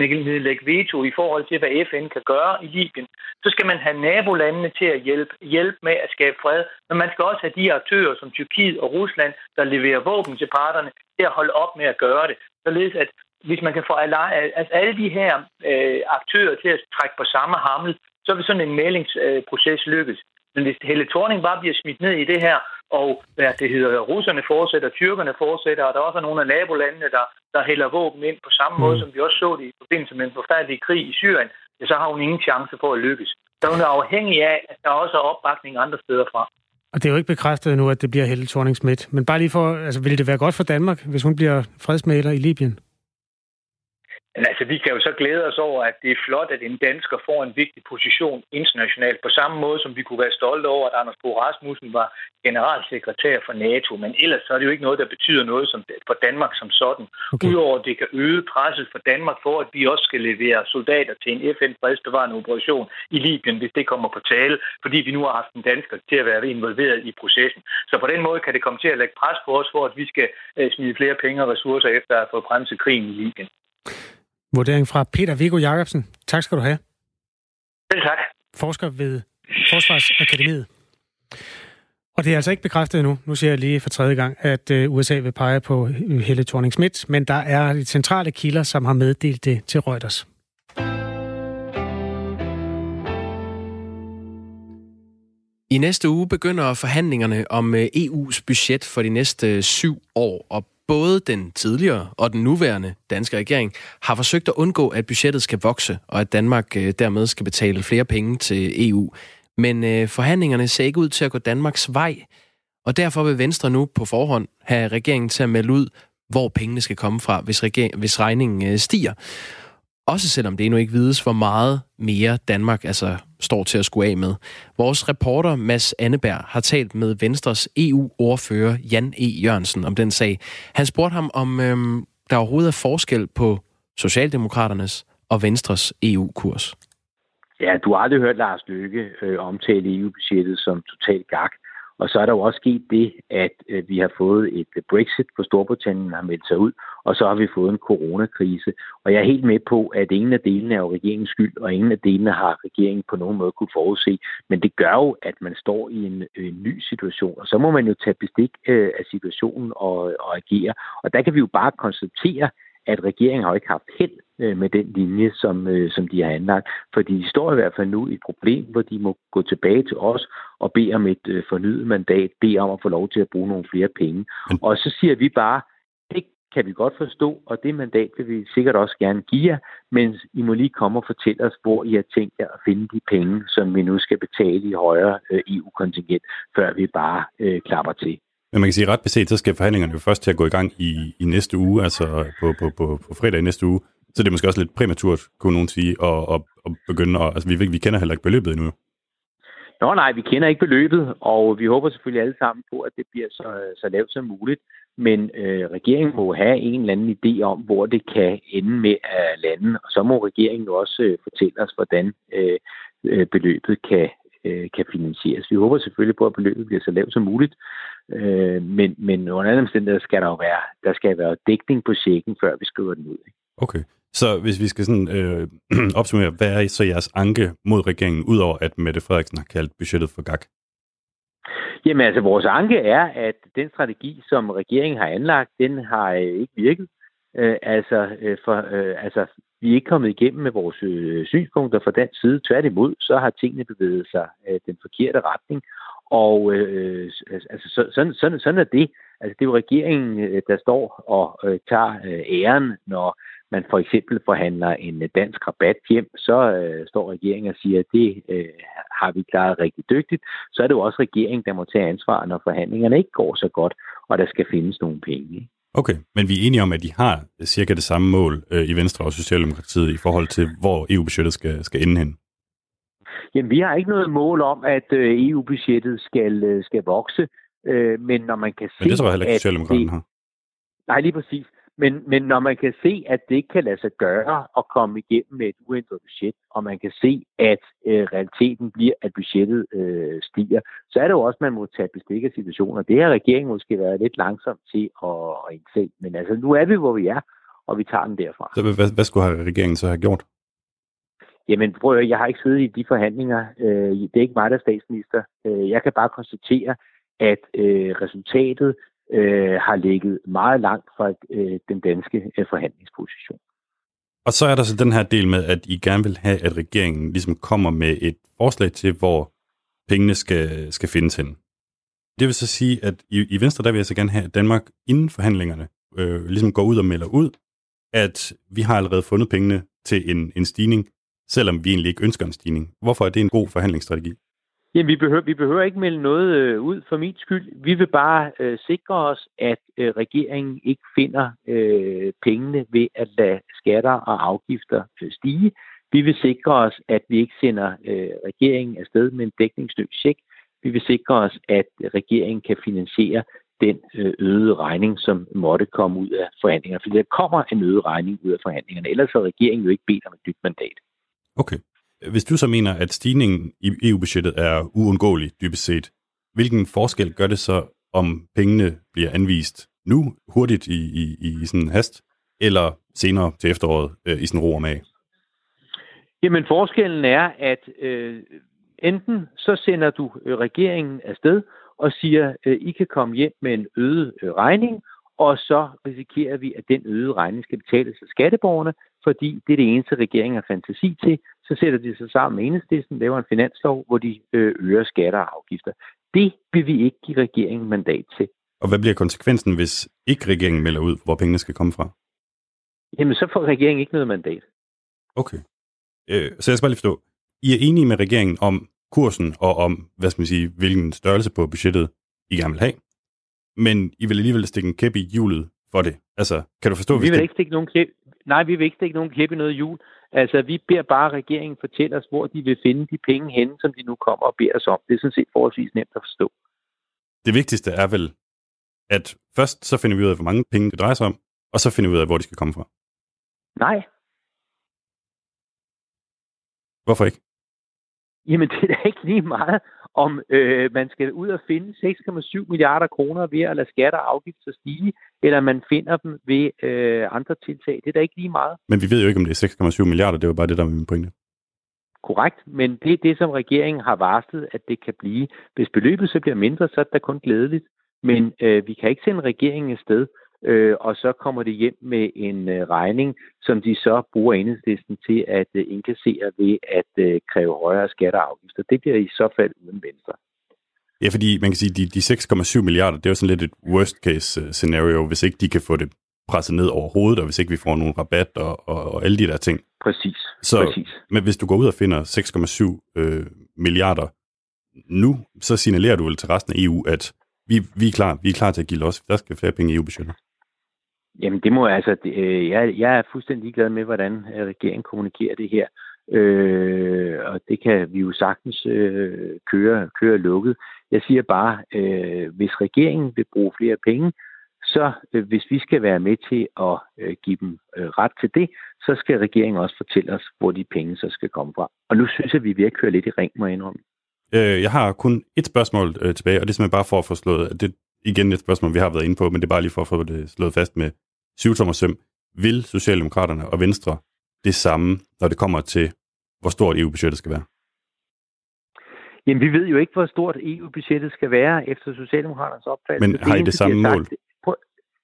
lægge veto i forhold til, hvad FN kan gøre i Libyen. Så skal man have nabolandene til at hjælpe, hjælpe med at skabe fred, men man skal også have de aktører som Tyrkiet og Rusland, der leverer våben til parterne, til at holde op med at gøre det. Således at hvis man kan få alle, altså alle de her øh, aktører til at trække på samme hammel, så vil sådan en mælingsproces øh, lykkes. Men hvis Helle Thorning bare bliver smidt ned i det her, og hvad det hedder, russerne fortsætter, tyrkerne fortsætter, og der er også nogle af nabolandene, der, der hælder våben ind på samme mm. måde, som vi også så det i forbindelse med en forfærdelig krig i Syrien, ja, så har hun ingen chance for at lykkes. Så hun er afhængig af, at der også er opbakning andre steder fra. Og det er jo ikke bekræftet nu, at det bliver Helle thorning -Schmidt. Men bare lige for, altså vil det være godt for Danmark, hvis hun bliver fredsmæler i Libyen? Men altså, vi kan jo så glæde os over, at det er flot, at en dansker får en vigtig position internationalt, på samme måde som vi kunne være stolte over, at Anders Fogh Rasmussen var generalsekretær for NATO. Men ellers så er det jo ikke noget, der betyder noget som, for Danmark som sådan. Okay. Udover at det kan øge presset for Danmark for, at vi også skal levere soldater til en FN-fredsbevarende operation i Libyen, hvis det kommer på tale, fordi vi nu har haft en dansker til at være involveret i processen. Så på den måde kan det komme til at lægge pres på os for, at vi skal øh, smide flere penge og ressourcer efter at få bremset krigen i Libyen. Vurdering fra Peter Viggo Jacobsen. Tak skal du have. Selv tak. Forsker ved Forsvarsakademiet. Og det er altså ikke bekræftet endnu, nu siger jeg lige for tredje gang, at øh, USA vil pege på Helle thorning -Schmidt, men der er de centrale kilder, som har meddelt det til Reuters. I næste uge begynder forhandlingerne om øh, EU's budget for de næste syv år, og både den tidligere og den nuværende danske regering har forsøgt at undgå, at budgettet skal vokse, og at Danmark øh, dermed skal betale flere penge til EU. Men øh, forhandlingerne ser ikke ud til at gå Danmarks vej, og derfor vil Venstre nu på forhånd have regeringen til at melde ud, hvor pengene skal komme fra, hvis, regering, hvis regningen øh, stiger. Også selvom det endnu ikke vides, hvor meget mere Danmark altså står til at skulle af med. Vores reporter Mads Anneberg har talt med Venstres EU-ordfører Jan E. Jørgensen om den sag. Han spurgte ham, om øhm, der overhovedet er forskel på Socialdemokraternes og Venstres EU-kurs. Ja, du har aldrig hørt Lars Løkke øh, omtale EU-budgettet som totalt gak. Og så er der jo også sket det, at øh, vi har fået et Brexit på Storbritannien har meldt sig ud, og så har vi fået en coronakrise. Og jeg er helt med på, at ingen af delene er jo regeringens skyld, og ingen af delene har regeringen på nogen måde kunne forudse. Men det gør jo, at man står i en, en ny situation, og så må man jo tage bestik øh, af situationen og, og agere. Og der kan vi jo bare konstatere, at regeringen har jo ikke haft held med den linje, som, øh, som de har anlagt. Fordi de står i hvert fald nu i et problem, hvor de må gå tilbage til os og bede om et øh, fornyet mandat, bede om at få lov til at bruge nogle flere penge. Og så siger vi bare, det kan vi godt forstå, og det mandat vil vi sikkert også gerne give jer, men I må lige komme og fortælle os, hvor I har tænkt jer at finde de penge, som vi nu skal betale i højere øh, EU-kontingent, før vi bare øh, klapper til. Men man kan sige, ret beset, så skal forhandlingerne jo først til at gå i gang i, i næste uge, altså på, på, på, på fredag i næste uge. Så det er måske også lidt præmaturt, kunne nogen sige, at, at, at begynde at... Altså, vi, vi kender heller ikke beløbet endnu. Nå nej, vi kender ikke beløbet, og vi håber selvfølgelig alle sammen på, at det bliver så, så lavt som muligt. Men øh, regeringen må have en eller anden idé om, hvor det kan ende med at lande, og så må regeringen jo også øh, fortælle os, hvordan øh, øh beløbet kan, øh, kan finansieres. Vi håber selvfølgelig på, at beløbet bliver så lavt som muligt, øh, men, men under andre omstændigheder skal der jo være, der skal være dækning på checken, før vi skriver den ud. Okay, så hvis vi skal sådan øh, opsummere, hvad er så jeres anke mod regeringen, udover at Mette Frederiksen har kaldt budgettet for gak? Jamen altså, vores anke er, at den strategi, som regeringen har anlagt, den har øh, ikke virket. Øh, altså, øh, for, øh, altså, vi er ikke kommet igennem med vores øh, synspunkter fra den side. Tværtimod, så har tingene bevæget sig øh, den forkerte retning. Og øh, øh altså, så, sådan, sådan, sådan er det. Altså, det er jo regeringen, øh, der står og øh, tager øh, æren, når man for eksempel forhandler en øh, dansk rabat hjem, så øh, står regeringen og siger, at det øh, har vi klaret rigtig dygtigt. Så er det jo også regeringen, der må tage ansvar, når forhandlingerne ikke går så godt, og der skal findes nogle penge. Okay, men vi er enige om, at de har cirka det samme mål øh, i Venstre og Socialdemokratiet i forhold til, hvor EU-budgettet skal, skal ende hen. Jamen, vi har ikke noget mål om, at øh, EU-budgettet skal, øh, skal vokse, øh, men når man kan se... Men det tror jeg heller ikke, Socialdemokraterne har. Nej, lige præcis. Men, men når man kan se, at det ikke kan lade sig gøre at komme igennem med et uændret budget, og man kan se, at øh, realiteten bliver, at budgettet øh, stiger, så er det jo også, at man må tage bestik af situationer. Det har regeringen måske været lidt langsom til at, at indse. Men altså, nu er vi, hvor vi er, og vi tager den derfra. Så hvad, hvad skulle regeringen så have gjort? Jamen, prøv at, jeg har ikke siddet i de forhandlinger. Øh, det er ikke mig, der er statsminister. Øh, jeg kan bare konstatere, at øh, resultatet øh, har ligget meget langt fra øh, den danske øh, forhandlingsposition. Og så er der så den her del med, at I gerne vil have, at regeringen ligesom kommer med et forslag til, hvor pengene skal, skal findes hen. Det vil så sige, at i, i Venstre, der vil jeg så gerne have, at Danmark inden forhandlingerne øh, ligesom går ud og melder ud, at vi har allerede fundet pengene til en, en stigning, selvom vi egentlig ikke ønsker en stigning. Hvorfor er det en god forhandlingsstrategi? Jamen, vi behøver, vi behøver ikke melde noget øh, ud for min skyld. Vi vil bare øh, sikre os, at øh, regeringen ikke finder øh, pengene ved at lade skatter og afgifter øh, stige. Vi vil sikre os, at vi ikke sender øh, regeringen afsted med en dækningsløs tjek. Vi vil sikre os, at regeringen kan finansiere den øh, øgede regning, som måtte komme ud af forhandlingerne. For der kommer en øget regning ud af forhandlingerne. Ellers har regeringen jo ikke bedt om et nyt mandat. Okay. Hvis du så mener, at stigningen i EU-budgettet er uundgåelig dybest set, hvilken forskel gør det så, om pengene bliver anvist nu, hurtigt i, i, i sådan hast, eller senere til efteråret øh, i sådan ro og mag? Jamen forskellen er, at øh, enten så sender du øh, regeringen afsted og siger, øh, I kan komme hjem med en øget øh, regning, og så risikerer vi, at den øgede regning skal betales af skatteborgerne, fordi det er det eneste, regeringen har fantasi til. Så sætter de sig sammen med enhedslisten, laver en finanslov, hvor de øh, øger skatter og afgifter. Det vil vi ikke give regeringen mandat til. Og hvad bliver konsekvensen, hvis ikke regeringen melder ud, hvor pengene skal komme fra? Jamen, så får regeringen ikke noget mandat. Okay. Øh, så jeg skal bare lige forstå. I er enige med regeringen om kursen og om, hvad skal man sige, hvilken størrelse på budgettet I gerne vil have men I vil alligevel stikke en kæp i hjulet for det. Altså, kan du forstå, vi vil det... ikke stikke nogen kæp, nej, vi vil ikke stikke nogen kæppe i noget jul. Altså, vi beder bare regeringen fortælle os, hvor de vil finde de penge henne, som de nu kommer og beder os om. Det er sådan set forholdsvis nemt at forstå. Det vigtigste er vel, at først så finder vi ud af, hvor mange penge det drejer sig om, og så finder vi ud af, hvor de skal komme fra. Nej. Hvorfor ikke? Jamen, det er da ikke lige meget, om øh, man skal ud og finde 6,7 milliarder kroner ved at lade skatter og afgifter stige, eller man finder dem ved øh, andre tiltag. Det er da ikke lige meget. Men vi ved jo ikke, om det er 6,7 milliarder. Det var bare det, der var min pointe. Korrekt, men det er det, som regeringen har varslet, at det kan blive. Hvis beløbet så bliver mindre, så er det da kun glædeligt. Men øh, vi kan ikke sende regeringen et sted, øh, og så kommer det hjem med en øh, regning, som de så bruger enhedslisten til at øh, indkassere ved at øh, kræve højere skatter og afgifter. Det bliver i så fald uden venstre. Ja, fordi man kan sige, de, de 6,7 milliarder, det er jo sådan lidt et worst case øh, scenario, hvis ikke de kan få det presset ned over hovedet, og hvis ikke vi får nogen rabat og, og, og alle de der ting. Præcis. Så, Præcis. Men hvis du går ud og finder 6,7 øh, milliarder nu, så signalerer du vel til resten af EU, at vi, vi, er klar, vi er klar til at give los. Der skal flere penge i EU-budgettet. Jamen, det må altså... Øh, jeg, jeg er fuldstændig glad med, hvordan øh, regeringen kommunikerer det her. Øh, og det kan vi jo sagtens øh, køre, køre lukket. Jeg siger bare, øh, hvis regeringen vil bruge flere penge, så øh, hvis vi skal være med til at øh, give dem øh, ret til det, så skal regeringen også fortælle os, hvor de penge så skal komme fra. Og nu synes jeg, at vi er ved at køre lidt i ring, må jeg indrømme. Øh, jeg har kun et spørgsmål øh, tilbage, og det er simpelthen bare for at få slået... Det igen et spørgsmål, vi har været inde på, men det er bare lige for at få det slået fast med syvtommer søm. Vil Socialdemokraterne og Venstre det samme, når det kommer til, hvor stort EU-budgettet skal være? Jamen, vi ved jo ikke, hvor stort EU-budgettet skal være efter Socialdemokraternes opfattelse. Men har I det samme de har mål? Sagt, prøv,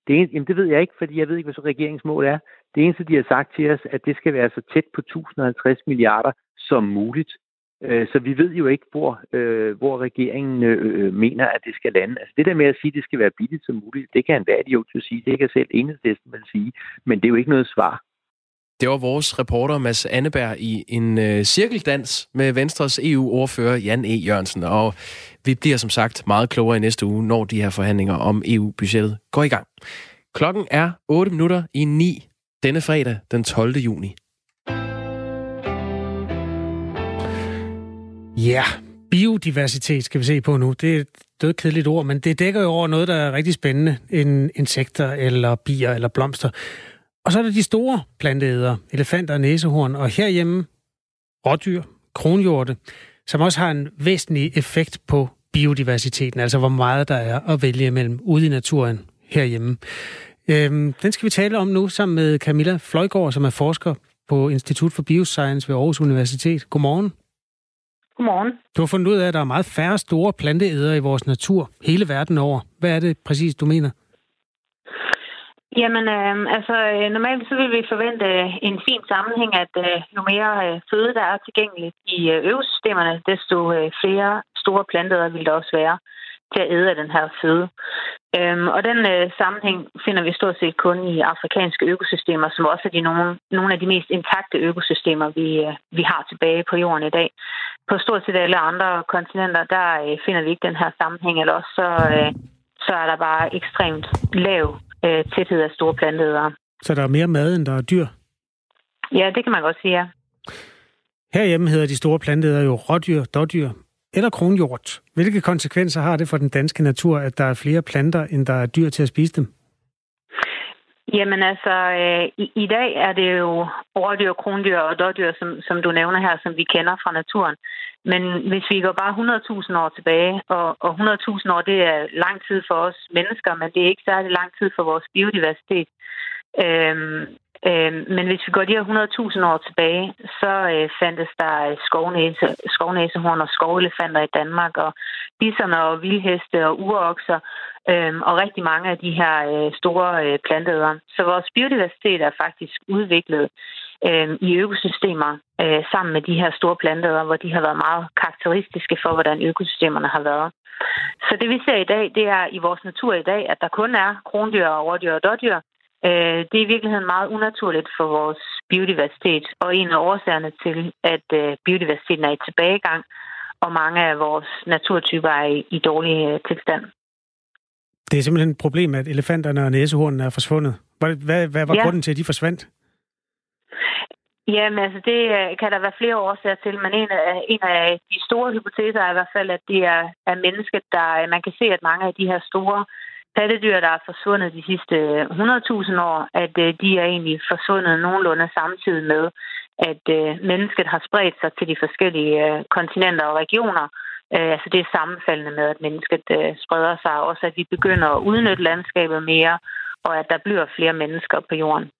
det en, jamen, det ved jeg ikke, fordi jeg ved ikke, hvad så regeringens mål er. Det eneste, de har sagt til os, at det skal være så tæt på 1050 milliarder som muligt. Øh, Så vi ved jo ikke, hvor, øh, hvor regeringen øh, mener, at det skal lande. Altså det der med at sige, at det skal være billigt som muligt, det kan en hver idiot jo sige. Det kan selv enhedslisten vel sige. Men det er jo ikke noget svar. Det var vores reporter Mads Anneberg i en øh, cirkeldans med Venstres EU-ordfører Jan E. Jørgensen. Og vi bliver som sagt meget klogere i næste uge, når de her forhandlinger om EU-budgettet går i gang. Klokken er 8 minutter i 9 denne fredag den 12. juni. Ja, biodiversitet skal vi se på nu. Det er et dødkedeligt ord, men det dækker jo over noget, der er rigtig spændende, En insekter eller bier eller blomster. Og så er der de store planteæder, elefanter og næsehorn, og herhjemme rådyr, kronhjorte, som også har en væsentlig effekt på biodiversiteten, altså hvor meget der er at vælge imellem ude i naturen herhjemme. Øhm, den skal vi tale om nu sammen med Camilla Fløjgaard, som er forsker på Institut for Bioscience ved Aarhus Universitet. Godmorgen. Godmorgen. Du har fundet ud af, at der er meget færre store planteæder i vores natur hele verden over. Hvad er det præcis, du mener? Jamen, øhm, altså, øh, altså normalt så vil vi forvente øh, en fin sammenhæng, at øh, jo mere øh, føde, der er tilgængeligt i øh, øvesystemerne, desto øh, flere store planter vil der også være til at æde af den her føde. Øhm, og den øh, sammenhæng finder vi stort set kun i afrikanske økosystemer, som også er de nogle, nogle af de mest intakte økosystemer, vi, øh, vi har tilbage på jorden i dag. På stort set alle andre kontinenter, der øh, finder vi ikke den her sammenhæng, eller også så, øh, så er der bare ekstremt lav øh, tæthed af store planteædere. Så der er mere mad, end der er dyr? Ja, det kan man godt sige, ja. Herhjemme hedder de store planteæder jo rådyr, dårdyr eller kronhjort. Hvilke konsekvenser har det for den danske natur, at der er flere planter, end der er dyr til at spise dem? Jamen altså, øh, i, i dag er det jo rådyr, krondyr og dårdyr, som, som du nævner her, som vi kender fra naturen. Men hvis vi går bare 100.000 år tilbage, og, og 100.000 år, det er lang tid for os mennesker, men det er ikke særlig lang tid for vores biodiversitet. Øhm, Øhm, men hvis vi går de her 100.000 år tilbage, så øh, fandtes der øh, skovnæse, skovnæsehorn og skovelefanter i Danmark, og bisserne og vildheste og urokser, øhm, og rigtig mange af de her øh, store planteædere. Så vores biodiversitet er faktisk udviklet øhm, i økosystemer sammen med de her store planteædere, hvor de har været meget karakteristiske for, hvordan økosystemerne har været. Så det vi ser i dag, det er i vores natur i dag, at der kun er krondyr og rådyr og dårdyr. Øh, det er i virkeligheden meget unaturligt for vores biodiversitet, og en af årsagerne til, at øh, biodiversiteten er i tilbagegang, og mange af vores naturtyper er i, i dårlig øh, tilstand. Det er simpelthen et problem, at elefanterne og næsehornene er forsvundet. Hvad, hvad, hvad var ja. grunden til, at de forsvandt? Jamen, altså det øh, kan der være flere årsager til, men en af, en af de store hypoteser er i hvert fald, at det er, er mennesket, der øh, man kan se, at mange af de her store pattedyr, der er forsvundet de sidste øh, 100.000 år, at øh, de er egentlig forsvundet nogenlunde samtidig med, at øh, mennesket har spredt sig til de forskellige kontinenter og regioner. Altså det er sammenfaldende med, at mennesket spreder sig, og også at vi begynder at udnytte landskabet mere, og at der bliver flere mennesker på jorden.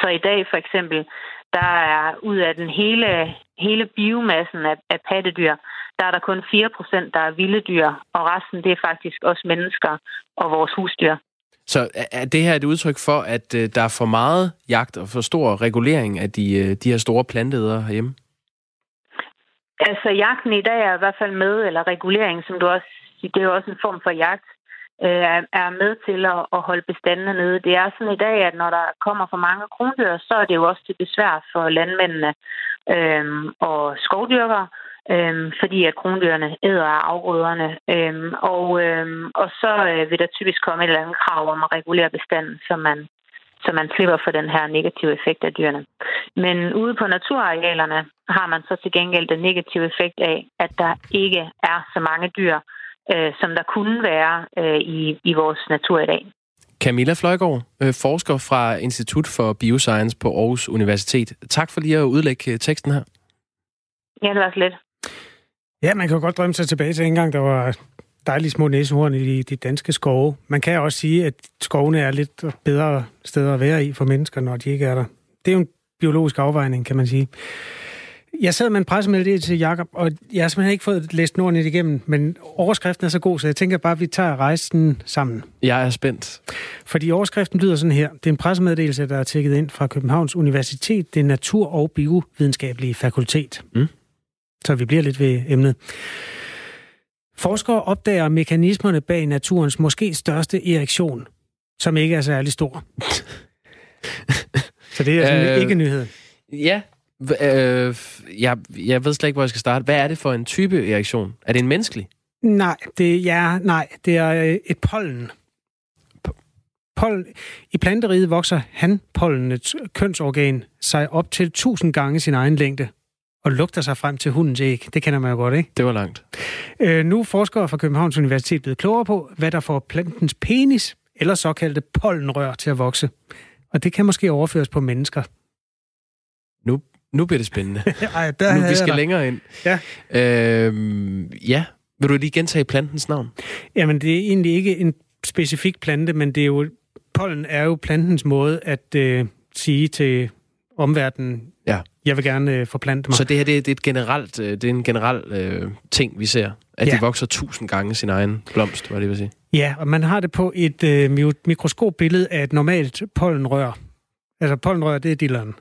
Så i dag for eksempel, der er ud af den hele, hele biomassen af, af pattedyr, der er der kun 4 procent, der er vilde dyr, og resten det er faktisk også mennesker og vores husdyr. Så er det her et udtryk for, at øh, der er for meget jagt og for stor regulering af de, øh, de her store planteædere herhjemme? Altså, jagten i dag er i hvert fald med, eller regulering, som du også det er jo også en form for jagt øh, er med til at, at holde bestandene nede. Det er sådan i dag, at når der kommer for mange krondyr, så er det jo også til besvær for landmændene øh, og skovdyrkere, øh, fordi at krondyrene æder af afgrøderne. Øh, og, øh, og så øh, vil der typisk komme et eller andet krav om at regulere bestanden, så man, så man slipper for den her negative effekt af dyrene. Men ude på naturarealerne har man så til gengæld den negative effekt af, at der ikke er så mange dyr, øh, som der kunne være øh, i, i vores natur i dag. Camilla Fløjgaard, øh, forsker fra Institut for Bioscience på Aarhus Universitet. Tak for lige at udlægge øh, teksten her. Ja, det var så lidt. Ja, man kan jo godt drømme sig tilbage til en gang, der var dejlige små næsehorn i de danske skove. Man kan også sige, at skovene er lidt bedre steder at være i for mennesker, når de ikke er der. Det er jo en biologisk afvejning, kan man sige. Jeg sad med en pressemeddelelse til Jakob, og jeg har simpelthen ikke fået læst norden igennem, men overskriften er så god, så jeg tænker bare, at vi tager rejsen sammen. Jeg er spændt. Fordi overskriften lyder sådan her. Det er en pressemeddelelse, der er tækket ind fra Københavns Universitet, det natur- og biovidenskabelige fakultet. Mm. Så vi bliver lidt ved emnet. Forskere opdager mekanismerne bag naturens måske største erektion, som ikke er særlig stor. så det er altså øh, ikke nyhed. Ja, Øh, jeg, jeg ved slet ikke, hvor jeg skal starte. Hvad er det for en type erektion? Er det en menneskelig? Nej, det, ja, nej, det er øh, et pollen. Pollen. I planteriget vokser hanpollenets kønsorgan sig op til 1000 gange sin egen længde og lugter sig frem til hundens æg. Det kender man jo godt, ikke? Det var langt. Øh, nu er forskere fra Københavns Universitet blevet klogere på, hvad der får plantens penis eller såkaldte pollenrør til at vokse. Og det kan måske overføres på mennesker. Nu nu bliver det spændende. Ej, der nu, vi skal længere ind. Ja. Øhm, ja. Vil du lige gentage plantens navn? Jamen, det er egentlig ikke en specifik plante, men det er jo, pollen er jo plantens måde at øh, sige til omverdenen, ja. jeg vil gerne øh, forplante mig. Så det her det, det er, et generelt, øh, det er en generel øh, ting, vi ser? At ja. de vokser tusind gange sin egen blomst, hvad det vil sige? Ja, og man har det på et øh, mikroskopbillede af et normalt pollenrør. Altså pollenrør, det er dilleren.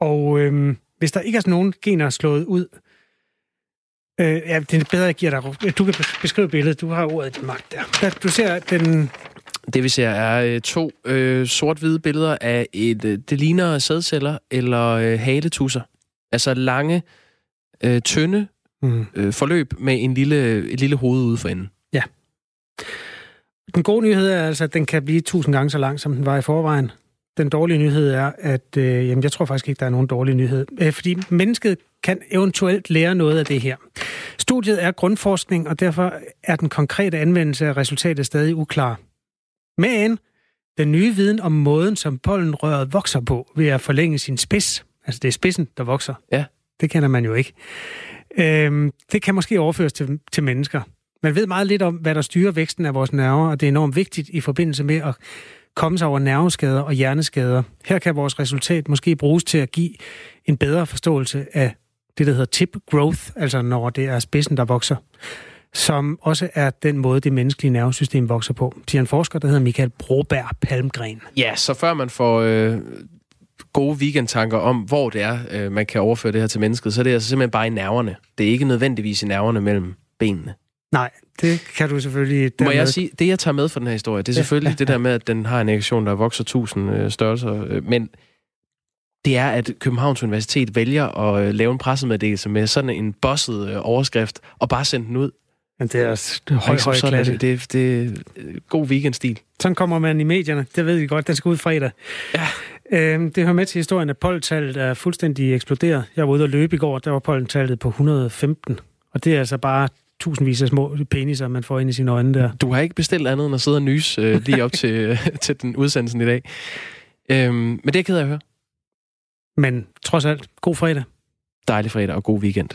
Og øh, hvis der ikke er sådan nogen gener slået ud, øh, ja, det er bedre, at jeg giver dig... Du kan beskrive billedet. Du har ordet i din magt der. Du ser den... Det vi ser er øh, to øh, sort-hvide billeder af et... Øh, det ligner sædceller eller øh, haletusser. Altså lange, øh, tynde mm. øh, forløb med en lille, et lille hoved ude for enden. Ja. Den gode nyhed er altså, at den kan blive tusind gange så lang, som den var i forvejen. Den dårlige nyhed er, at øh, jamen, jeg tror faktisk ikke, der er nogen dårlig nyhed. Øh, fordi mennesket kan eventuelt lære noget af det her. Studiet er grundforskning, og derfor er den konkrete anvendelse af resultatet stadig uklar. Men den nye viden om måden, som pollenrøret vokser på, ved at forlænge sin spids, altså det er spidsen, der vokser, ja. det kender man jo ikke, øhm, det kan måske overføres til, til mennesker. Man ved meget lidt om, hvad der styrer væksten af vores nerver, og det er enormt vigtigt i forbindelse med at komme sig over nerveskader og hjerneskader. Her kan vores resultat måske bruges til at give en bedre forståelse af det, der hedder tip growth, altså når det er spidsen, der vokser, som også er den måde, det menneskelige nervesystem vokser på, siger en forsker, der hedder Michael Broberg Palmgren. Ja, så før man får øh, gode weekendtanker om, hvor det er, øh, man kan overføre det her til mennesket, så er det altså simpelthen bare i nerverne. Det er ikke nødvendigvis i nerverne mellem benene. Nej, det kan du selvfølgelig... Må jeg sige, det jeg tager med fra den her historie, det er selvfølgelig ja, ja, det der med, at den har en erektion, der vokser tusind øh, størrelser, øh, men det er, at Københavns Universitet vælger at øh, lave en pressemeddelelse med sådan en bosset øh, overskrift, og bare sende den ud. Men det er høj, høj klasse. Det, det, det er god weekendstil. Sådan kommer man i medierne. Det ved vi godt. Den skal ud fredag. Ja. Øhm, det hører med til historien, at pollentallet er fuldstændig eksploderet. Jeg var ude og løbe i går, der var pollentallet på 115. Og det er altså bare tusindvis af små peniser, man får ind i sine øjne der. Du har ikke bestilt andet end at sidde og nys øh, lige op til, til den udsendelsen i dag. Øhm, men det er jeg ked af at høre. Men trods alt, god fredag. Dejlig fredag og god weekend.